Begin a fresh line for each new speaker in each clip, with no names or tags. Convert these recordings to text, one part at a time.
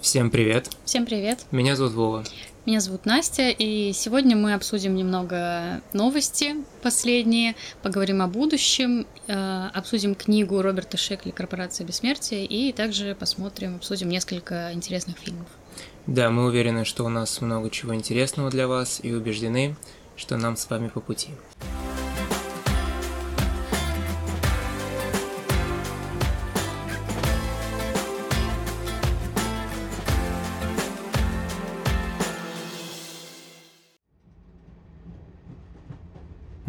Всем привет.
Всем привет.
Меня зовут Вова.
Меня зовут Настя, и сегодня мы обсудим немного новости последние, поговорим о будущем, э, обсудим книгу Роберта Шекли «Корпорация бессмертия» и также посмотрим, обсудим несколько интересных фильмов.
Да, мы уверены, что у нас много чего интересного для вас и убеждены, что нам с вами по пути.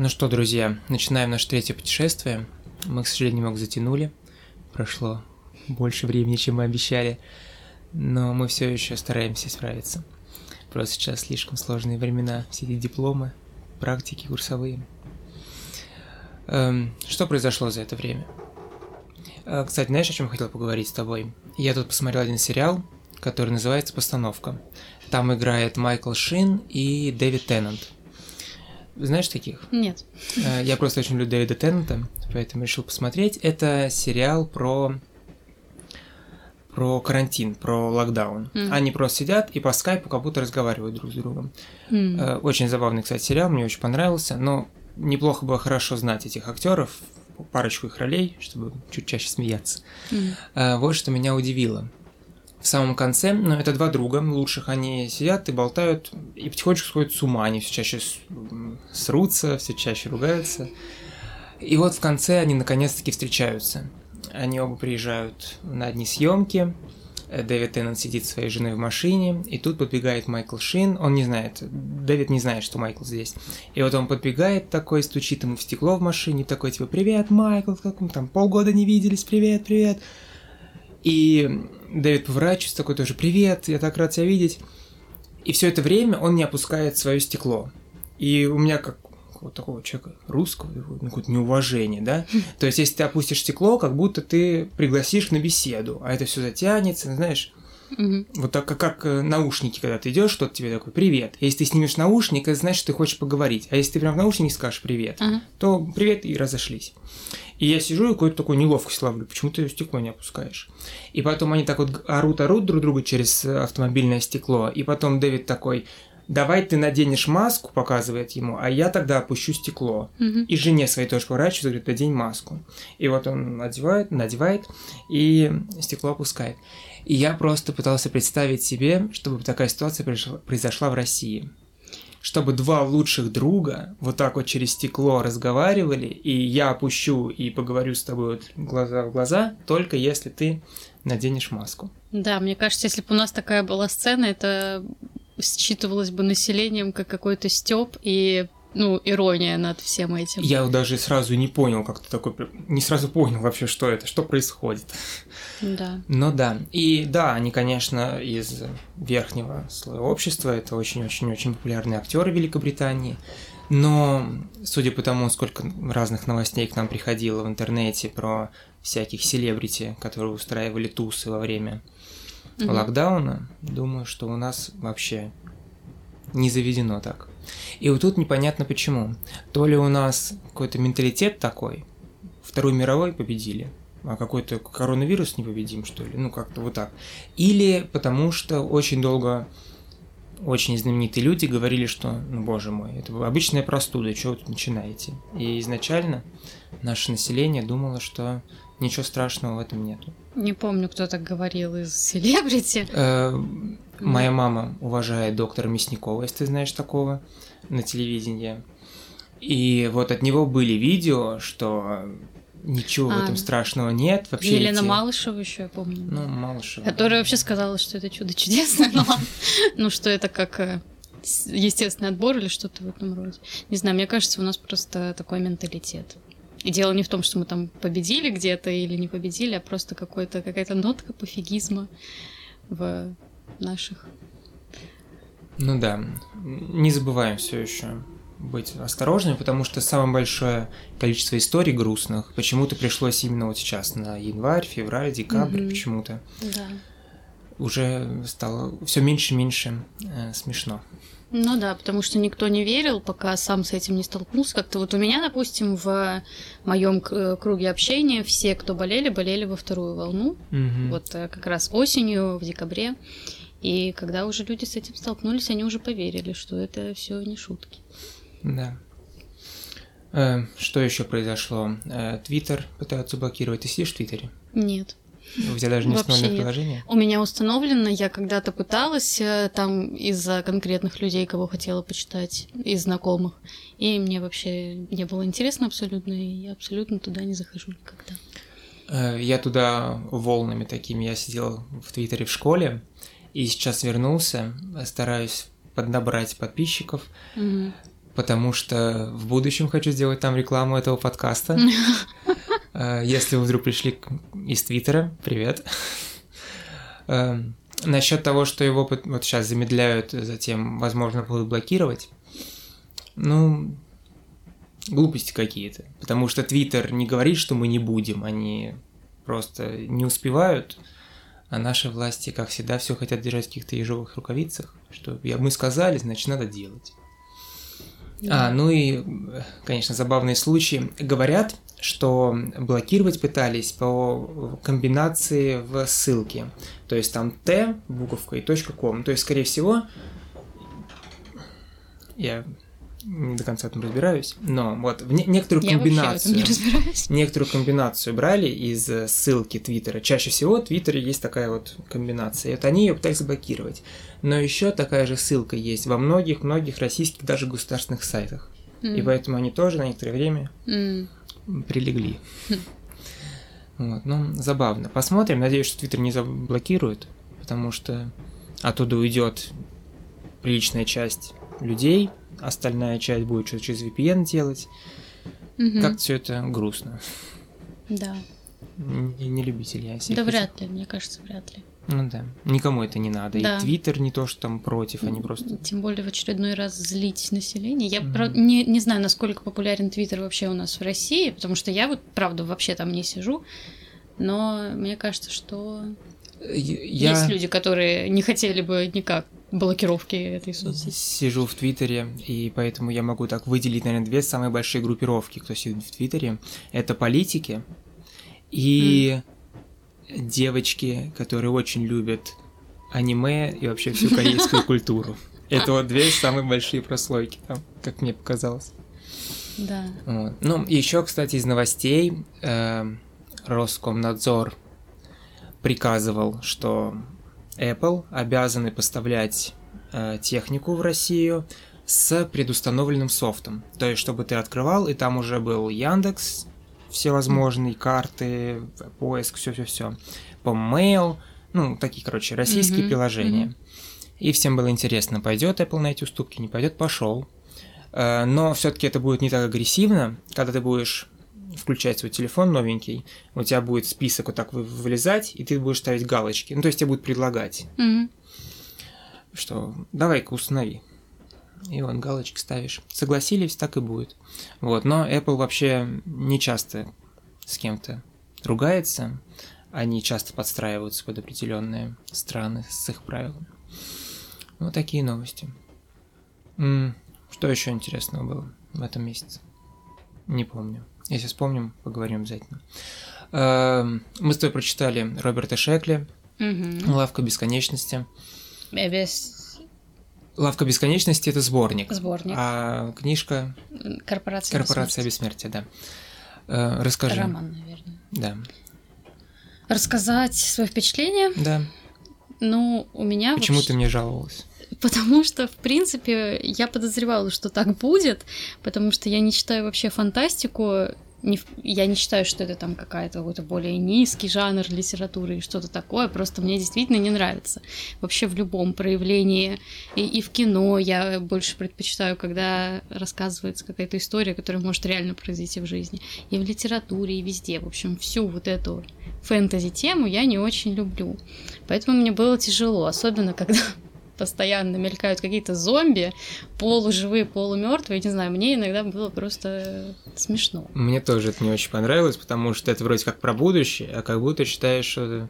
Ну что, друзья, начинаем наше третье путешествие. Мы, к сожалению, немного затянули. Прошло больше времени, чем мы обещали. Но мы все еще стараемся справиться. Просто сейчас слишком сложные времена. Все эти дипломы, практики курсовые. Эм, что произошло за это время? Э, кстати, знаешь, о чем я хотел поговорить с тобой? Я тут посмотрел один сериал, который называется «Постановка». Там играет Майкл Шин и Дэвид Теннант. Знаешь таких?
Нет.
Э, Я просто очень люблю Дэвида Теннанта, поэтому решил посмотреть. Это сериал про про карантин, про локдаун.
Мгм.
Они просто сидят и по скайпу как будто разговаривают друг с другом. Э, Очень забавный, кстати, сериал, мне очень понравился, но неплохо было хорошо знать этих актеров, парочку их ролей, чтобы чуть чаще смеяться. Э, Вот что меня удивило. В самом конце, ну, это два друга лучших, они сидят и болтают, и потихонечку сходят с ума, они все чаще с- срутся, все чаще ругаются. И вот в конце они наконец-таки встречаются. Они оба приезжают на одни съемки. Э, Дэвид Теннант сидит со своей женой в машине, и тут подбегает Майкл Шин. Он не знает, Дэвид не знает, что Майкл здесь. И вот он подбегает такой, стучит ему в стекло в машине, такой типа «Привет, Майкл, как мы там полгода не виделись, привет, привет». И Дэвид поворачивается такой тоже «Привет, я так рад тебя видеть». И все это время он не опускает свое стекло. И у меня как вот такого человека русского, ну, какое-то неуважение, да? То есть, если ты опустишь стекло, как будто ты пригласишь на беседу, а это все затянется, знаешь,
Мгм.
вот так как, наушники, когда ты идешь, что-то тебе такой привет. Если ты снимешь наушник, это значит, что ты хочешь поговорить. А если ты прям в наушнике скажешь привет,
Ага.
то привет и разошлись. И я сижу и какую-то такую неловкость ловлю, почему ты стекло не опускаешь. И потом они так вот орут-орут друг друга через автомобильное стекло, и потом Дэвид такой, давай ты наденешь маску, показывает ему, а я тогда опущу стекло.
Мгм.
И жене своей тоже поворачивается, говорит, надень маску. И вот он надевает, надевает, и стекло опускает. И я просто пытался представить себе, чтобы такая ситуация произошла в России. Чтобы два лучших друга вот так вот через стекло разговаривали, и я опущу и поговорю с тобой вот глаза в глаза, только если ты наденешь маску.
Да, мне кажется, если бы у нас такая была сцена, это считывалось бы населением как какой-то стёб и ну, ирония над всем этим.
Я даже сразу не понял, как ты такой... Не сразу понял вообще, что это, что происходит.
Да.
Ну да. И да, они, конечно, из верхнего слоя общества. Это очень-очень-очень популярные актеры Великобритании. Но, судя по тому, сколько разных новостей к нам приходило в интернете про всяких селебрити, которые устраивали тусы во время
Мгм.
локдауна, думаю, что у нас вообще не заведено так. И вот тут непонятно почему. То ли у нас какой-то менталитет такой, Вторую мировой победили, а какой-то коронавирус не победим, что ли? Ну, как-то вот так. Или потому что очень долго очень знаменитые люди говорили, что, ну, боже мой, это обычная простуда, что вы тут начинаете? И изначально наше население думало, что ничего страшного в этом нету.
Не помню, кто так говорил из селебрити.
Э, Моя мама уважает доктора Мясникова, если ты знаешь такого, на телевидении. И вот от него были видео, что ничего в
А,
этом страшного нет. Вообще
Елена
эти-
Малышева еще я помню.
Ну, Малышева.
Которая вообще сказала, что это чудо чудесное, ладно. Ну, что это как э, естественный отбор или что-то в этом роде. Не знаю, мне кажется, у нас просто такой менталитет. И дело не в том, что мы там победили где-то или не победили, а просто какой-то, какая-то нотка пофигизма в наших...
Ну да, не забываем все еще быть осторожными, потому что самое большое количество историй грустных почему-то пришлось именно вот сейчас на январь, февраль, декабрь
Мгм.
почему-то.
Да.
уже стало все меньше и меньше э, смешно.
Ну да, потому что никто не верил, пока сам с этим не столкнулся. Как-то вот у меня, допустим, в моем круге общения все, кто болели, болели во вторую волну.
Мгм.
Вот э, как раз осенью, в декабре. И когда уже люди с этим столкнулись, они уже поверили, что это все не шутки.
Да. Э, что еще произошло? Э, Твиттер пытаются блокировать. Ты сидишь в Твиттере?
Нет.
У тебя даже не
Вообще
установлено
нет.
приложение?
У меня установлено, я когда-то пыталась э, там из-за конкретных людей, кого хотела почитать, из знакомых. И мне вообще не было интересно абсолютно, и я абсолютно туда не захожу никогда.
Э, Я туда волнами такими, я сидел в Твиттере в школе, и сейчас вернулся, стараюсь поднабрать подписчиков,
Мгм.
потому что в будущем хочу сделать там рекламу этого подкаста. Э, Если вы вдруг пришли из Твиттера, привет. Насчет того, что его вот сейчас замедляют, затем, возможно, будут блокировать, ну, глупости какие-то. Потому что Твиттер не говорит, что мы не будем, они просто не успевают, а наши власти, как всегда, все хотят держать в каких-то ежовых рукавицах, что мы сказали, значит, надо делать. А, ну и, э, конечно, забавные случаи. Говорят, что блокировать пытались по комбинации в ссылке. То есть там t буковка и .com. То есть, скорее всего, я не до конца в этом разбираюсь, но вот в не- некоторую
Я
комбинацию
не разбираюсь.
некоторую комбинацию брали из э, ссылки Твиттера. Чаще всего в Твиттере есть такая вот комбинация. И вот они ее пытались заблокировать. Но еще такая же ссылка есть во многих-многих российских даже государственных сайтах. И
М.
поэтому они тоже на некоторое время
М.
прилегли. Вот, ну, забавно. Посмотрим. Надеюсь, что Твиттер не заблокирует, потому что оттуда уйдет приличная часть людей, остальная часть будет что-то через VPN делать.
Мгм.
Как все это грустно.
Да.
Не, не любитель я
Да вряд ли, мне кажется, вряд ли.
Ну да. Никому это не надо.
Да.
И Твиттер не то, что там против, они просто...
Тем более в очередной раз злить население. Я
Мгм.
правда, не, не знаю, насколько популярен Твиттер вообще у нас в России, потому что я вот, правда, вообще там не сижу. Но мне кажется, что
Я
есть люди, которые не хотели бы никак блокировки этой соцсети.
сижу в Твиттере, и поэтому я могу так выделить, наверное, две самые большие группировки, кто сидит в Твиттере. Это политики и девочки, которые очень любят аниме и вообще всю корейскую культуру. Это вот две самые большие прослойки там, как мне показалось.
Да.
Вот. Ну, еще, кстати, из новостей э, Роскомнадзор приказывал, что Apple обязаны поставлять э, технику в Россию с предустановленным софтом. То есть, чтобы ты открывал, и там уже был Яндекс, всевозможные карты, поиск, все-все-все. По mail, ну, такие, короче, российские
Мгм,
приложения.
мгм.
И всем было интересно, пойдет Apple на эти уступки, не пойдет, пошел. Э, Но все-таки это будет не так агрессивно, когда ты будешь включать свой телефон новенький, у тебя будет список вот так вы- вылезать, и ты будешь ставить галочки. Ну, то есть тебе будут предлагать,
Мгм.
что давай-ка установи. И вот галочки ставишь. Согласились, так и будет. Вот, но Apple вообще не часто с кем-то ругается. Они часто подстраиваются под определенные страны с их правилами. Вот такие новости. Что еще интересного было в этом месяце? Не помню. Если вспомним, поговорим обязательно. Эм, Мы с тобой прочитали Роберта Шекли
Мгм.
«Лавка бесконечности».
Без
«Лавка бесконечности» — это сборник.
сборник.
А книжка
Корпорация.
«Корпорация
бессмертия.
бессмертия», да. Э, Расскажи.
Роман, наверное.
Да.
Рассказать свои впечатления.
Да.
Ну, у меня
Почему
вообще-
ты мне жаловалась?
Потому что, в принципе, я подозревала, что так будет, потому что я не читаю вообще фантастику. Не, я не считаю, что это там какая-то какой-то более низкий жанр литературы и что-то такое. Просто мне действительно не нравится. Вообще в любом проявлении. И, и в кино я больше предпочитаю, когда рассказывается какая-то история, которая может реально произойти в жизни. И в литературе, и везде. В общем, всю вот эту фэнтези-тему я не очень люблю. Поэтому мне было тяжело, особенно когда постоянно мелькают какие-то зомби, полуживые, полумертвые, не знаю, мне иногда было просто смешно.
Мне тоже это не очень понравилось, потому что это вроде как про будущее, а как будто считаешь, что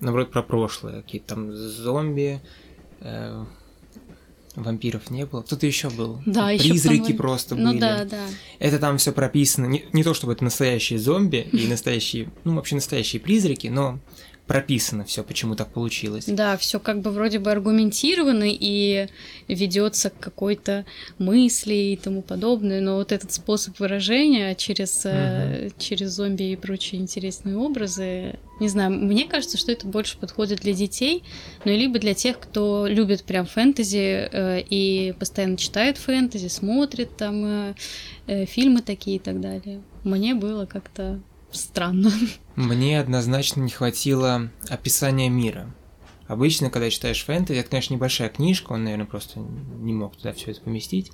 наоборот, про прошлое. Какие-то там зомби, э, вампиров не было. Кто-то еще был.
Да, еще
Призраки просто
ну,
были.
да, да.
Это там все прописано. Не, не то, чтобы это настоящие зомби и настоящие, ну, вообще настоящие призраки, но прописано все, почему так получилось.
Да, все как бы вроде бы аргументировано и ведется к какой-то мысли и тому подобное, но вот этот способ выражения через, угу. через зомби и прочие интересные образы, не знаю, мне кажется, что это больше подходит для детей, ну и либо для тех, кто любит прям фэнтези э, и постоянно читает фэнтези, смотрит там э, э, фильмы такие и так далее. Мне было как-то странно.
Мне однозначно не хватило описания мира. Обычно, когда читаешь фэнтези, это, конечно, небольшая книжка, он, наверное, просто не мог туда все это поместить.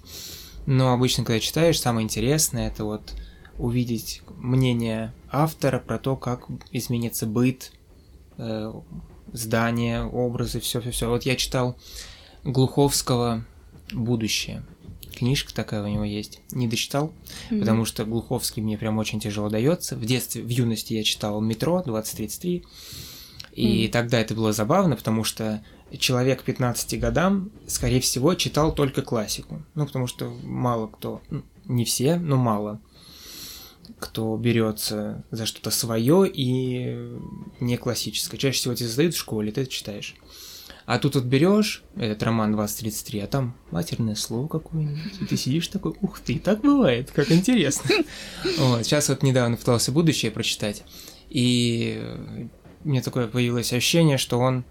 Но обычно, когда читаешь, самое интересное это вот увидеть мнение автора про то, как изменится быт, э, здания, образы, все, все, все. Вот я читал Глуховского «Будущее» книжка такая у него есть. Не дочитал, mm-hmm. потому что Глуховский мне прям очень тяжело дается. В детстве, в юности я читал «Метро» 2033, и mm-hmm. тогда это было забавно, потому что человек 15 годам, скорее всего, читал только классику. Ну, потому что мало кто, ну, не все, но мало кто берется за что-то свое и не классическое. Чаще всего тебе задают в школе, ты это читаешь. А тут вот берешь этот роман 2033, а там матерное слово какое-нибудь, и ты сидишь такой, ух ты, так бывает, как интересно. Вот, сейчас вот недавно пытался будущее прочитать, и мне такое появилось ощущение, что он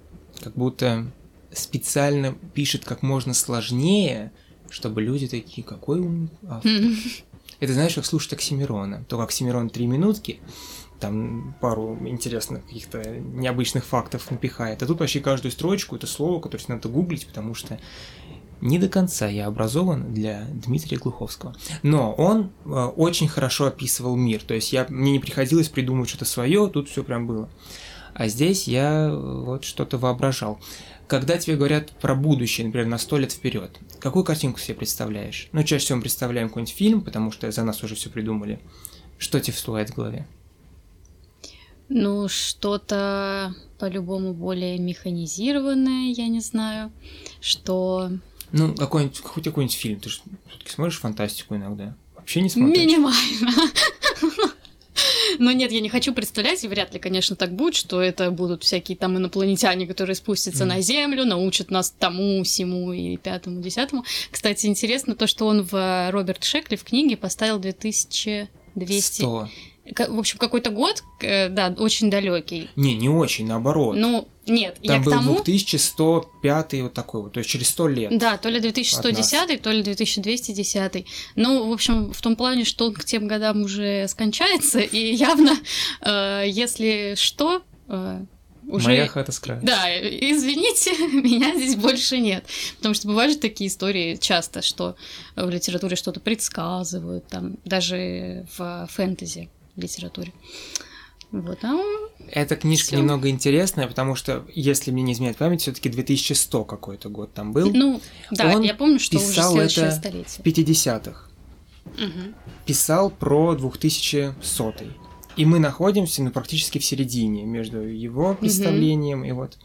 как будто специально пишет как можно сложнее, чтобы люди такие, какой умный автор. Это знаешь, как слушать Оксимирона. То, как Оксимирон три минутки, там пару интересных каких-то необычных фактов напихает. А тут вообще каждую строчку это слово, которое надо гуглить, потому что не до конца я образован для Дмитрия Глуховского. Но он э, очень хорошо описывал мир. То есть я, мне не приходилось придумывать что-то свое, тут все прям было. А здесь я э, вот что-то воображал. Когда тебе говорят про будущее, например, на сто лет вперед, какую картинку себе представляешь? Ну, чаще всего мы представляем какой-нибудь фильм, потому что за нас уже все придумали. Что тебе всплывает в голове?
Ну, что-то по-любому более механизированное, я не знаю, что...
Ну, какой-нибудь, хоть какой-нибудь фильм, ты же все-таки смотришь фантастику иногда? Вообще не смотришь?
Минимально. Но нет, я не хочу представлять, и вряд ли, конечно, так будет, что это будут всякие там инопланетяне, которые спустятся mm. на Землю, научат нас тому, всему и пятому, десятому. Кстати, интересно то, что он в Роберт Шекли в книге поставил 2200... 100 в общем, какой-то год, э, да, очень далекий.
Не, не очень, наоборот.
Ну, нет,
Там
я
был
к тому...
2105 вот такой вот, то есть через 100 лет.
Да, то ли 2110, то ли 2210. Ну, в общем, в том плане, что он к тем годам уже скончается, и явно, э, если что, э, уже...
Моя хата с.
Да, извините, меня здесь больше нет. Потому что бывают же такие истории часто, что в литературе что-то предсказывают, там, даже в фэнтези литературе. Вот, а
Эта книжка Всё. немного интересная, потому что, если мне не изменяет память, все таки 2100 какой-то год там был.
Ну, да,
Он
я помню, что
писал
уже
это
столетие.
в 50-х.
Угу.
Писал про 2100 И мы находимся ну, практически в середине между его представлением угу. и вот...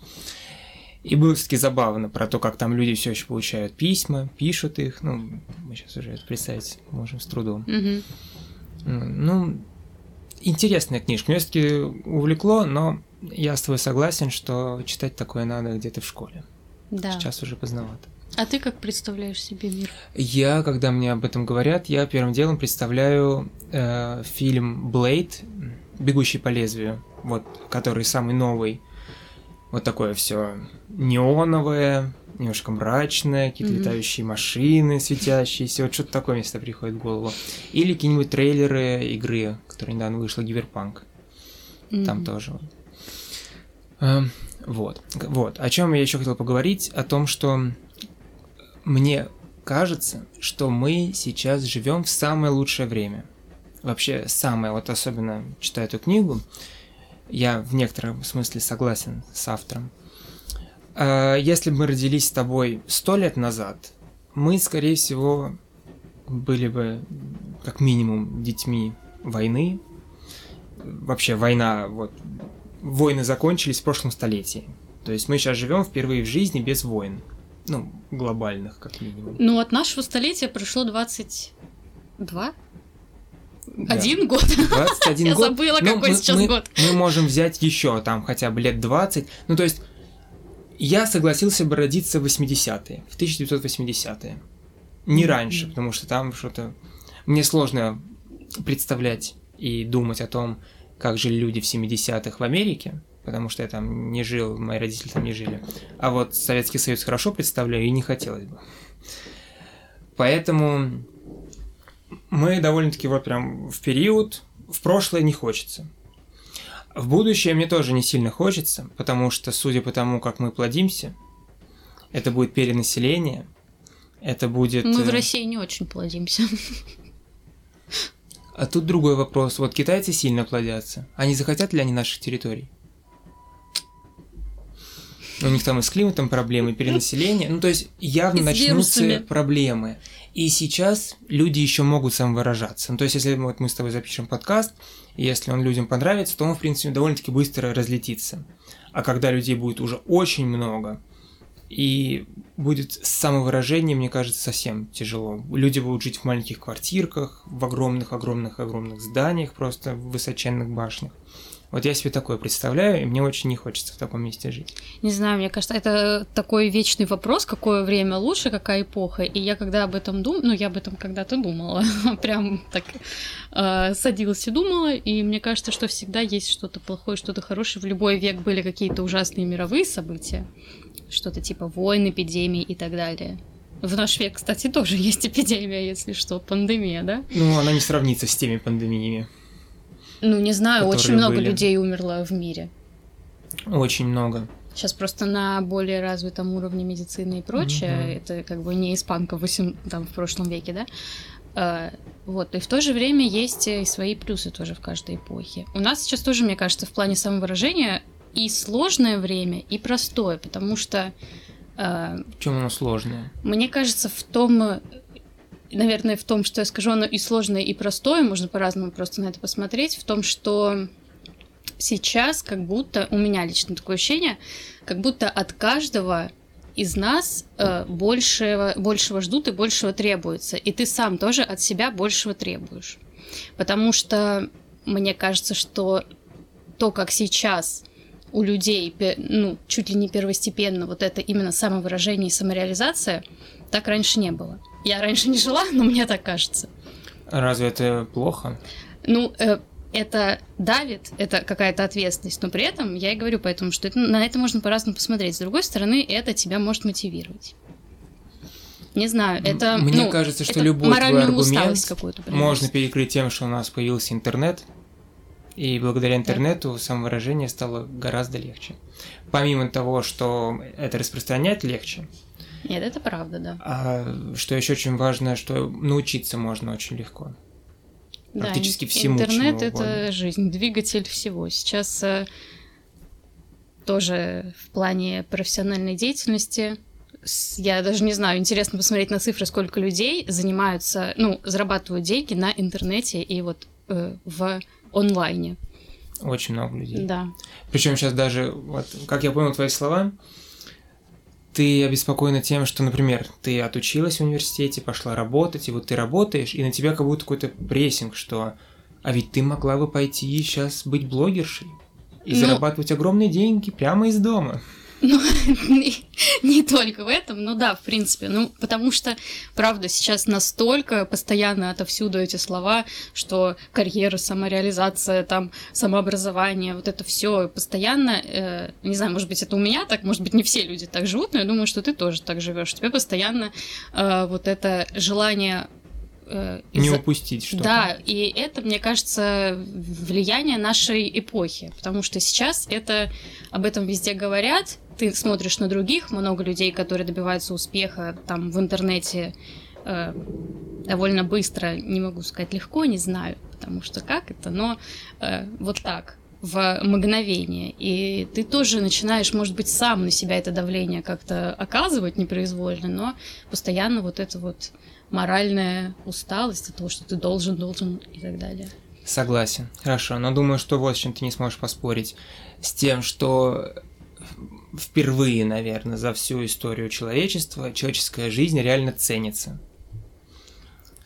И было все-таки забавно про то, как там люди все еще получают письма, пишут их. Ну, мы сейчас уже это представить можем с трудом.
Угу.
Ну, интересная книжка. Меня все-таки увлекло, но я с тобой согласен, что читать такое надо где-то в школе.
Да.
Сейчас уже поздновато.
А ты как представляешь себе мир?
Я, когда мне об этом говорят, я первым делом представляю э, фильм Блейд, Бегущий по лезвию, вот, который самый новый. Вот такое все неоновое, немножко мрачное, какие-то mm-hmm. летающие машины светящиеся, вот что-то такое место приходит в голову. Или какие-нибудь трейлеры игры, которая недавно вышла, Гиверпанк. Mm-hmm. Там тоже. Эм, вот. Вот. О чем я еще хотел поговорить? О том, что мне кажется, что мы сейчас живем в самое лучшее время. Вообще самое, вот особенно читая эту книгу, я в некотором смысле согласен с автором. А, если бы мы родились с тобой сто лет назад, мы, скорее всего, были бы как минимум детьми войны. Вообще война вот войны закончились в прошлом столетии. То есть мы сейчас живем впервые в жизни без войн. Ну, глобальных, как минимум.
Ну, от нашего столетия прошло 22? Да. Один год?
21
Я
год.
забыла,
Ну,
какой
мы-
сейчас
мы-
год.
Мы можем взять еще там хотя бы лет 20. Ну, то есть, я согласился бы родиться в 80-е, в 1980-е. Не
Мгм.
раньше, потому что там что-то... Мне сложно представлять и думать о том, как жили люди в 70-х в Америке, потому что я там не жил, мои родители там не жили. А вот Советский Союз хорошо представляю и не хотелось бы. Поэтому мы довольно-таки вот прям в период, в прошлое не хочется. В будущее мне тоже не сильно хочется, потому что, судя по тому, как мы плодимся, это будет перенаселение, это будет...
Мы в
э,
России не очень плодимся.
А тут другой вопрос. Вот китайцы сильно плодятся. Они захотят ли они наших территорий? У них там и с климатом проблемы, и перенаселение. Ну, то есть явно
И с
начнутся
вирусами.
проблемы. И сейчас люди еще могут самовыражаться. Ну, то есть, если вот мы с тобой запишем подкаст, и если он людям понравится, то он, в принципе, довольно-таки быстро разлетится. А когда людей будет уже очень много, и будет с самовыражением, мне кажется, совсем тяжело. Люди будут жить в маленьких квартирках, в огромных-огромных-огромных зданиях, просто в высоченных башнях. Вот я себе такое представляю, и мне очень не хочется в таком месте жить.
Не знаю, мне кажется, это такой вечный вопрос, какое время лучше, какая эпоха. И я когда об этом думала, ну, я об этом когда-то думала, прям так э, садилась и думала, и мне кажется, что всегда есть что-то плохое, что-то хорошее. В любой век были какие-то ужасные мировые события, что-то типа войн, эпидемии и так далее. В наш век, кстати, тоже есть эпидемия, если что, пандемия, да?
Ну, она не сравнится с теми пандемиями.
Ну, не знаю, очень много
были.
людей умерло в мире.
Очень много.
Сейчас просто на более развитом уровне медицины и прочее,
Мгм.
это как бы не испанка в, восем- там, в прошлом веке, да? Э, вот, и в то же время есть и свои плюсы тоже в каждой эпохе. У нас сейчас тоже, мне кажется, в плане самовыражения и сложное время, и простое, потому что э,
В чем оно сложное?
мне кажется, в том, наверное, в том, что я скажу, оно и сложное, и простое, можно по-разному просто на это посмотреть, в том, что сейчас как будто, у меня лично такое ощущение, как будто от каждого из нас э, большего, большего ждут и большего требуется. И ты сам тоже от себя большего требуешь. Потому что мне кажется, что то, как сейчас у людей, ну, чуть ли не первостепенно, вот это именно самовыражение и самореализация, так раньше не было. Я раньше не жила, но мне так кажется.
Разве это плохо?
Ну, э, это давит, это какая-то ответственность, но при этом я и говорю поэтому, что это- на это можно по-разному посмотреть. С другой стороны, это тебя может мотивировать. Не знаю, это
Мне
ну,
кажется, что любой твой аргумент можно перекрыть тем, что у нас появился интернет, и благодаря интернету самовыражение стало гораздо легче. Помимо того, что это распространять легче,
Нет, это правда, да.
а что еще очень важно, что научиться можно очень легко.
Да,
Практически всему,
Интернет это жизнь, двигатель всего. Сейчас э, тоже в плане профессиональной деятельности я даже не знаю, интересно посмотреть на цифры, сколько людей занимаются, ну, зарабатывают деньги на интернете и вот э, в онлайне.
Очень много людей.
Да.
Причем сейчас даже, вот, как я понял твои слова, ты обеспокоена тем, что, например, ты отучилась в университете, пошла работать, и вот ты работаешь, и на тебя как будто какой-то прессинг, что а ведь ты могла бы пойти сейчас быть блогершей и
Ну-
зарабатывать огромные деньги прямо из дома.
Ну, не, не только в этом, но да, в принципе. Ну, потому что, правда, сейчас настолько постоянно отовсюду эти слова, что карьера, самореализация, там, самообразование, вот это все постоянно, э, не знаю, может быть, это у меня так, может быть, не все люди так живут, но я думаю, что ты тоже так живешь. Тебе постоянно э, вот это желание э,
Не
из-за-
упустить что-то.
да, и это, мне кажется, влияние нашей эпохи, потому что сейчас это об этом везде говорят. Ты смотришь на других, много людей, которые добиваются успеха там в интернете э, довольно быстро, не могу сказать легко, не знаю, потому что как это, но э, вот так в мгновение. И ты тоже начинаешь, может быть, сам на себя это давление как-то оказывать непроизвольно, но постоянно вот это вот моральная усталость от того, что ты должен, должен и так далее.
Согласен. Хорошо, но думаю, что вот с чем ты не сможешь поспорить. С тем, что впервые, наверное, за всю историю человечества человеческая жизнь реально ценится.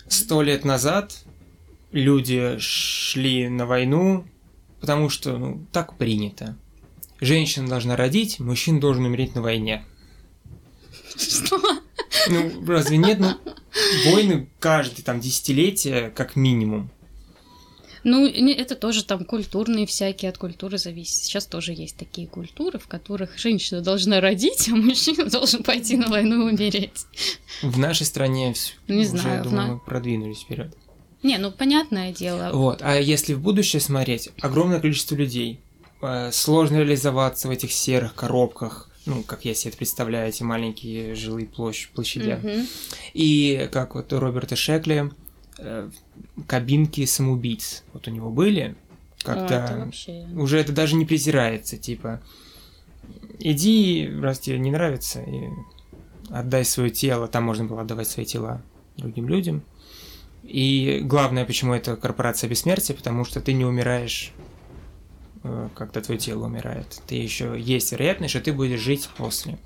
Сто лет назад люди шли на войну, потому что ну, так принято. Женщина должна родить, мужчина должен умереть на войне.
Что?
Ну, разве нет? Ну, войны каждые там десятилетие, как минимум.
Ну, это тоже там культурные всякие, от культуры зависит. Сейчас тоже есть такие культуры, в которых женщина должна родить, а мужчина должен пойти на войну и умереть.
В нашей стране
Не
уже,
знаю, в
думаю,
на-
продвинулись вперед.
Не, ну понятное дело.
Вот. А если в будущее смотреть, огромное количество людей. Э, Сложно реализоваться в этих серых коробках, ну, как я себе это представляю, эти маленькие жилые площадь, площадя.
Мгм.
И как вот у Роберта Шекли, э, кабинки самоубийц. Вот у него были,
А, это
как-то
вообще...
уже это даже не презирается, типа, иди, раз тебе не нравится, и отдай свое тело, там можно было отдавать свои тела другим людям. И главное, почему это корпорация бессмертия, потому что ты не умираешь, когда твое тело умирает. Ты еще есть вероятность, что ты будешь жить после.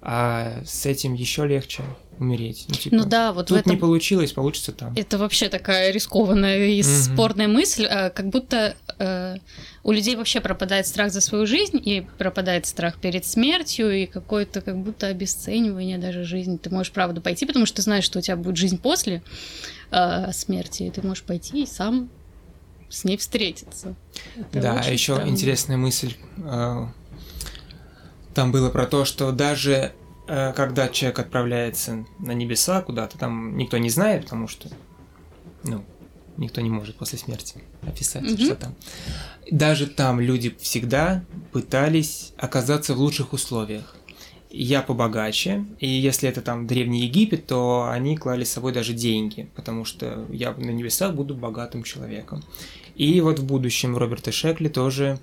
А с этим еще легче умереть. Ну, типа,
Ну да, вот
тут
этом...
не получилось, получится там.
Это вообще такая рискованная и
Мгм.
спорная мысль, а, как будто э, у людей вообще пропадает страх за свою жизнь и пропадает страх перед смертью и какое-то как будто обесценивание даже жизни. Ты можешь правда пойти, потому что ты знаешь, что у тебя будет жизнь после э, смерти, и ты можешь пойти и сам с ней встретиться. Это
Да, еще
странно.
интересная мысль. э, Там было про то, что даже э, когда человек отправляется на небеса куда-то, там никто не знает, потому что, ну, никто не может после смерти описать,
Мгм.
что там. Даже там люди всегда пытались оказаться в лучших условиях. Я побогаче, и если это там Древний Египет, то они клали с собой даже деньги, потому что я на небесах буду богатым человеком. И вот в будущем Роберт и Шекли тоже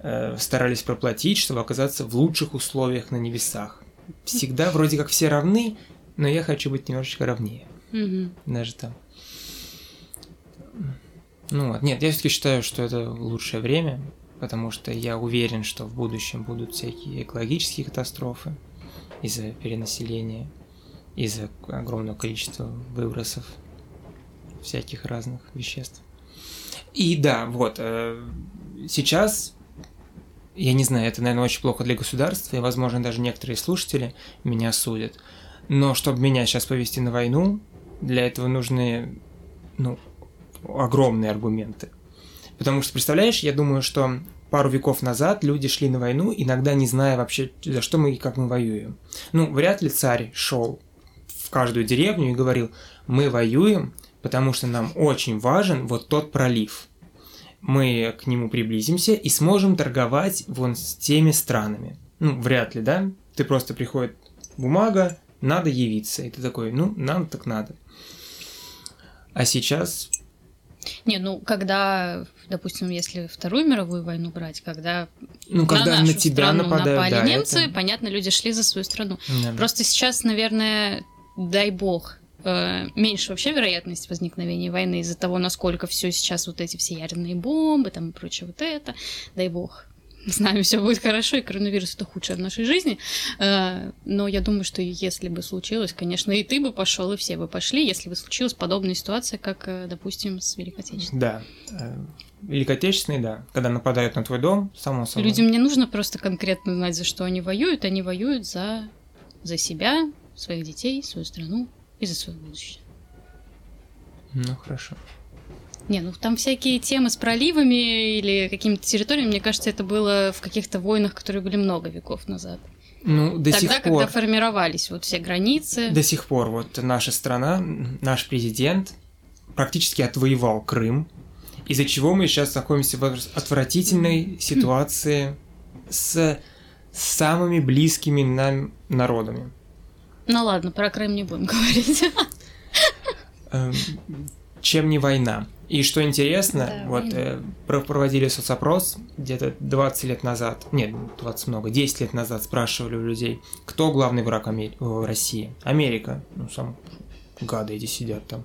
э, старались проплатить, чтобы оказаться в лучших условиях на небесах. Всегда вроде как все равны, но я хочу быть немножечко равнее,
Мгм.
даже там. Ну вот, нет, я все-таки считаю, что это лучшее время, потому что я уверен, что в будущем будут всякие экологические катастрофы из-за перенаселения, из-за огромного количества выбросов всяких разных веществ. И да, вот, э, сейчас, я не знаю, это, наверное, очень плохо для государства, и, возможно, даже некоторые слушатели меня судят, но чтобы меня сейчас повести на войну, для этого нужны, ну, огромные аргументы. Потому что, представляешь, я думаю, что пару веков назад люди шли на войну, иногда не зная вообще, за что мы и как мы воюем. Ну, вряд ли царь шел в каждую деревню и говорил, мы воюем, потому что нам очень важен вот тот пролив. Мы к нему приблизимся и сможем торговать вон с теми странами. Ну, вряд ли, да? Ты просто приходит бумага, надо явиться. И ты такой, ну, нам так надо. А сейчас
Не, ну, когда, допустим, если Вторую мировую войну брать, когда
Ну, когда
на,
на,
нашу
тебя
страну
нападают,
напали
да,
немцы,
это-
понятно, люди шли за свою страну.
Да.
Просто сейчас, наверное, дай бог, э, меньше вообще вероятность возникновения войны из-за того, насколько все сейчас вот эти все ядерные бомбы там и прочее вот это. Дай бог. С нами все будет хорошо, и коронавирус это худшее в нашей жизни. Э, Но я думаю, что если бы случилось, конечно, и ты бы пошел, и все бы пошли, если бы случилась подобная ситуация, как, э, допустим, с Великой Отечественной.
Да. Э, Великой Отечественной, да. Когда нападают на твой дом, само собой.
Людям не нужно просто конкретно знать, за что они воюют. Они воюют за, за себя, своих детей, свою страну и за свое будущее.
Ну, хорошо.
Не, ну там всякие темы с проливами или какими-то территориями, мне кажется, это было в каких-то войнах, которые были много веков назад.
Ну, до
Тогда,
сих
когда
пор...
формировались вот все границы.
До сих пор вот наша страна, наш президент практически отвоевал Крым, из-за чего мы сейчас находимся в отвратительной ситуации с самыми близкими нам народами.
Ну ладно, про Крым не будем говорить.
Эм, Чем не война. И что интересно,
Да,
вот э, про- проводили соцопрос где-то 20 лет назад, нет, 20 много, 10 лет назад спрашивали у людей, кто главный враг Амер- о, России? Америка. Ну, сам гады эти сидят там.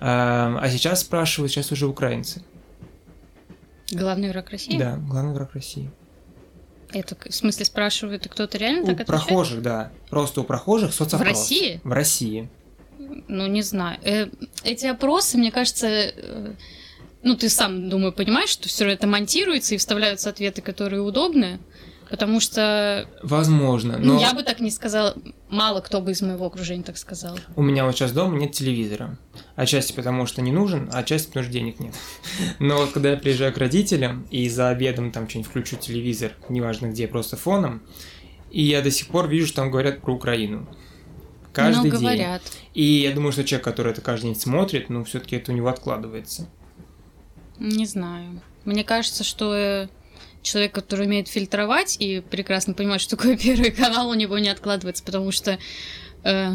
А, а сейчас спрашивают, сейчас уже украинцы.
Главный враг России?
Да, главный враг России.
Это в смысле спрашивают, и кто-то реально
У
так отвечает?
прохожих, да. Просто у прохожих соцопрос.
В России?
В России.
Ну, не знаю. Э, эти опросы, мне кажется, э, ну, ты сам, думаю, понимаешь, что все это монтируется и вставляются ответы, которые удобны. Потому что,
Возможно,
ну,
но
я бы так не сказала, мало кто бы из моего окружения так сказал.
у меня вот сейчас дома нет телевизора. Отчасти потому, что не нужен, а отчасти потому, что денег нет. Но вот когда я приезжаю к родителям и за обедом там что-нибудь включу телевизор, неважно где, просто фоном, и я до сих пор вижу, что там говорят про Украину. Каждый
ну,
день.
говорят.
И я думаю, что человек, который это каждый день смотрит, ну, все-таки это у него откладывается.
Не знаю. Мне кажется, что э, человек, который умеет фильтровать и прекрасно понимает, что такое первый канал, у него не откладывается, потому что... э,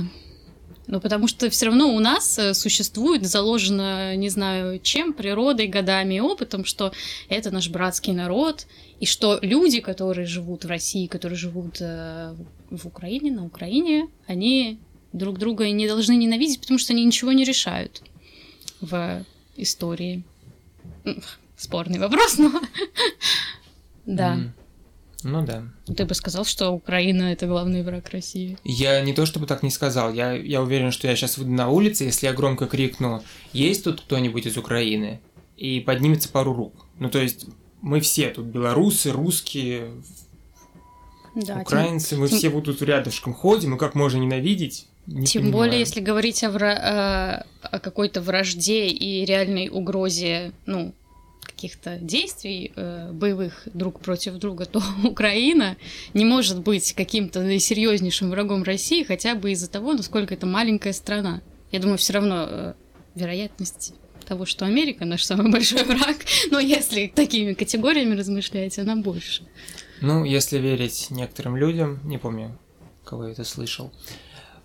ну, потому что все равно у нас э, существует, заложено, не знаю, чем, природой, годами и опытом, что это наш братский народ, и что люди, которые живут в России, которые живут э, в Украине, на Украине, они друг друга не должны ненавидеть, потому что они ничего не решают в истории. Спорный вопрос, но... Да.
М. Ну да.
Ты бы сказал, что Украина это главный враг России.
Я не то чтобы так не сказал, я, я уверен, что я сейчас выйду на улице, если я громко крикну «Есть тут кто-нибудь из Украины?» и поднимется пару рук. Ну то есть мы все тут белорусы, русские,
Да,
украинцы, мы
тем-
все вот тут рядышком ходим, и как можно ненавидеть? Не
Тем
понимаю.
более, если говорить о, вра- э, о какой-то вражде и реальной угрозе, ну, каких-то действий э, боевых друг против друга, то Украина не может быть каким-то наисерьезнейшим врагом России, хотя бы из-за того, насколько это маленькая страна. Я думаю, все равно э, вероятность того, что Америка наш самый большой враг, но если такими категориями размышлять, она больше.
Ну, если верить некоторым людям, не помню, кого я это слышал,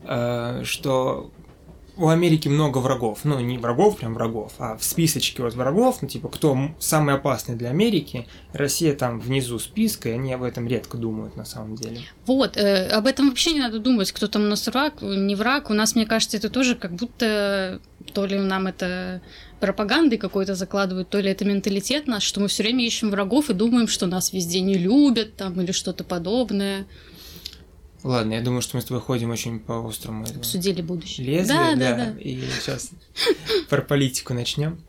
э, что у Америки много врагов. Ну, не врагов, прям врагов, а в списочке вот врагов, ну, типа, кто самый опасный для Америки, Россия там внизу списка, и они об этом редко думают на самом деле.
Вот, э, об этом вообще не надо думать, кто там у нас враг, не враг. У нас, мне кажется, это тоже как будто то ли нам это пропагандой какой-то закладывают, то ли это менталитет наш, что мы все время ищем врагов и думаем, что нас везде не любят там или что-то подобное.
Ладно, я думаю, что мы с тобой ходим очень по острому этому
Обсудили будущее.
лезвию,
да,
да,
да, да.
и сейчас про политику начнем.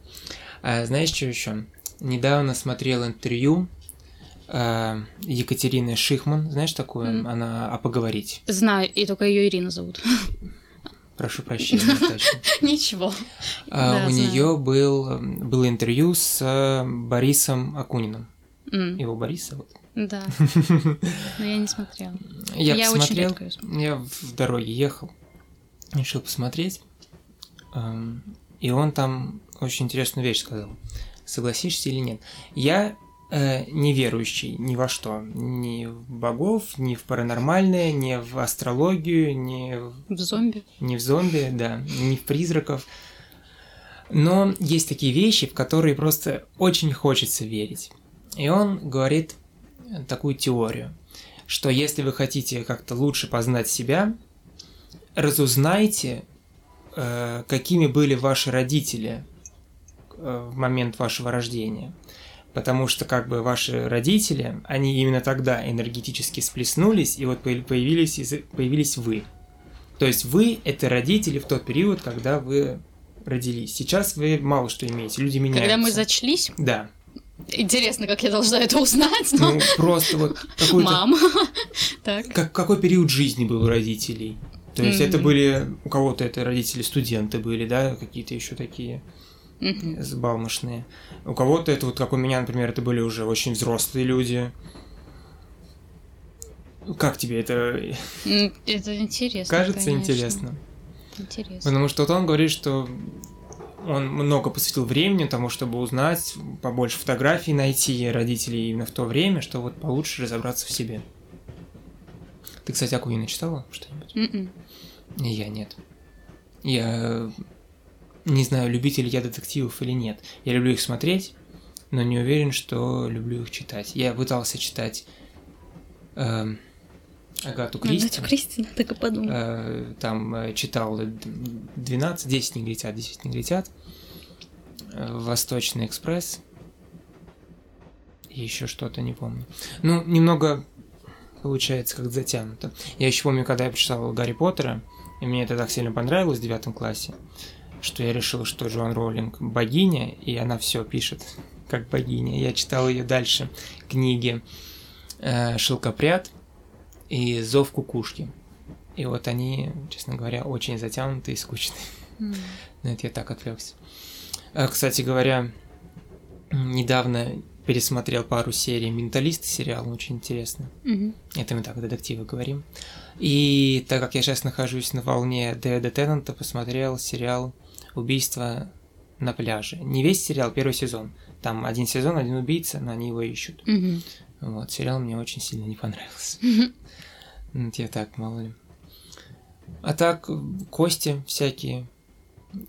А, знаешь, что еще? Недавно смотрел интервью а, Екатерины Шихман, знаешь такую?
Мгм.
Она «А поговорить».
Знаю, и только ее Ирина зовут.
Прошу прощения, точно.
Ничего.
А,
Да,
у нее был, было интервью с э, Борисом Акуниным. Его Борис зовут.
Да, но я не смотрела.
Я,
Я очень
посмотрел,
редко её смотрю.
я в дороге ехал, решил посмотреть, эм, и он там очень интересную вещь сказал. Согласишься или нет? Я э, не верующий ни во что, ни в богов, ни в паранормальное, ни в астрологию, ни в
В зомби.
не в зомби, да, не в призраков. Но есть такие вещи, в которые просто очень хочется верить. И он говорит такую теорию, что если вы хотите как-то лучше познать себя, разузнайте, э, какими были ваши родители э, в момент вашего рождения. Потому что как бы ваши родители, они именно тогда энергетически сплеснулись, и вот появ- появились, появились вы. То есть вы – это родители в тот период, когда вы родились. Сейчас вы мало что имеете, люди меняются.
Когда мы зачлись,
Да.
Интересно, как я должна это узнать, но...
Ну, просто вот какой-то...
Мам. Так.
Как, какой период жизни был у родителей? То есть это
Мгм.
были... У кого-то это родители студенты были, да, какие-то еще такие
Мгм.
сбалмошные. У кого-то это вот, как у меня, например, это были уже очень взрослые люди. Как тебе это
Это интересно.
кажется
конечно.
интересно?
Интересно.
Потому что вот он говорит, что он много посвятил времени тому, чтобы узнать, побольше фотографий найти родителей именно в то время, что вот получше разобраться в себе. Ты, кстати, Акунина читала что-нибудь?
Мгм.
И Я нет. Я не знаю, любитель я детективов или нет. Я люблю их смотреть, но не уверен, что люблю их читать. Я пытался читать эм, Агату Кристи.
Агату Кристи, так и подумал.
Э, там э, читал 12, 10 негритят, 10 негритят. Э, Восточный экспресс. И еще что-то, не помню. Ну, немного получается как затянуто. Я еще помню, когда я прочитал Гарри Поттера, и мне это так сильно понравилось в девятом классе, что я решил, что Джоан Роулинг богиня, и она все пишет как богиня. Я читал ее дальше книги э, «Шелкопряд», и «Зов кукушки». И вот они, честно говоря, очень затянутые и скучные. Mm. Но это я так отвлекся. А, кстати говоря, недавно пересмотрел пару серий «Менталист» сериал, очень интересно. Mm-hmm. Это мы так, детективы говорим. И так как я сейчас нахожусь на волне Дэвида Теннанта, посмотрел сериал «Убийство на пляже». Не весь сериал, первый сезон. Там один сезон, один убийца, но они его ищут. Mm-hmm. Вот, сериал мне очень сильно не понравился. Mm-hmm. Я так, мало ли. А так, кости всякие.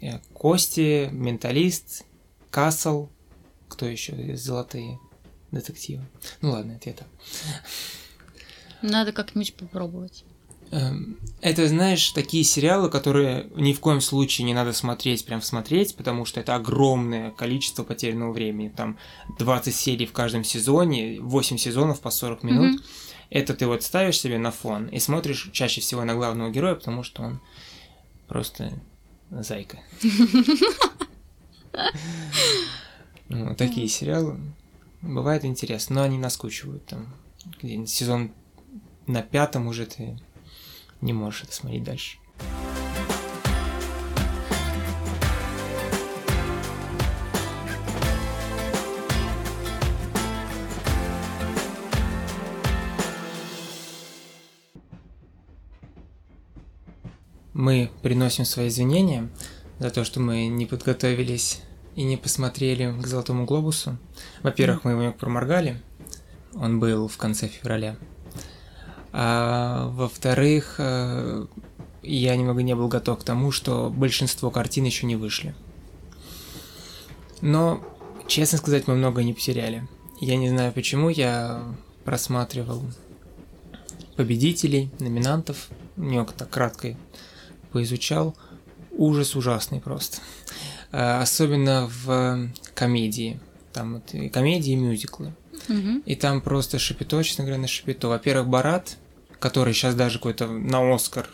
Э, кости, менталист, Касл, кто еще золотые детективы. Ну ладно, это я так.
Надо как-нибудь попробовать.
Эм, это, знаешь, такие сериалы, которые ни в коем случае не надо смотреть, прям смотреть, потому что это огромное количество потерянного времени. Там 20 серий в каждом сезоне, 8 сезонов по 40 минут. Mm-hmm. Это ты вот ставишь себе на фон и смотришь чаще всего на главного героя, потому что он просто зайка. Ну, такие сериалы. Бывает интересно, но они наскучивают там. Сезон на пятом уже ты не можешь это смотреть дальше. Мы приносим свои извинения за то, что мы не подготовились и не посмотрели к Золотому Глобусу. Во-первых, мы его проморгали. Он был в конце февраля. А во-вторых, э, я немного не был готов к тому, что большинство картин еще не вышли. Но, честно сказать, мы много не потеряли. Я не знаю почему, я просматривал победителей, номинантов, немного так кратко поизучал. Ужас ужасный просто. Э, особенно в комедии. Там вот и комедии, и мюзиклы. Угу. И там просто шипито, честно говоря, на шипито. Во-первых, Барат, который сейчас даже какой-то на Оскар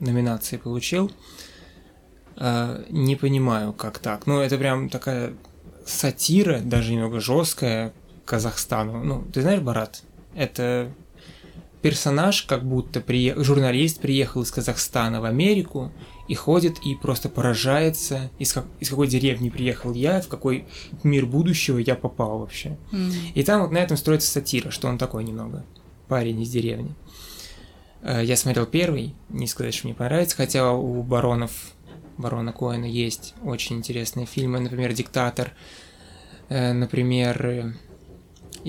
номинации получил. Э, не понимаю, как так. Ну, это прям такая сатира, даже немного жесткая Казахстану. Ну, ты знаешь Барат? Это персонаж, как будто приех... журналист приехал из Казахстана в Америку и ходит и просто поражается, из, как... из какой деревни приехал я, в какой мир будущего я попал вообще. Mm. И там вот на этом строится сатира, что он такой немного парень из деревни. Э, я смотрел первый, не сказать, что мне понравится, хотя у баронов, барона Коэна есть очень интересные фильмы, например, «Диктатор», э, например,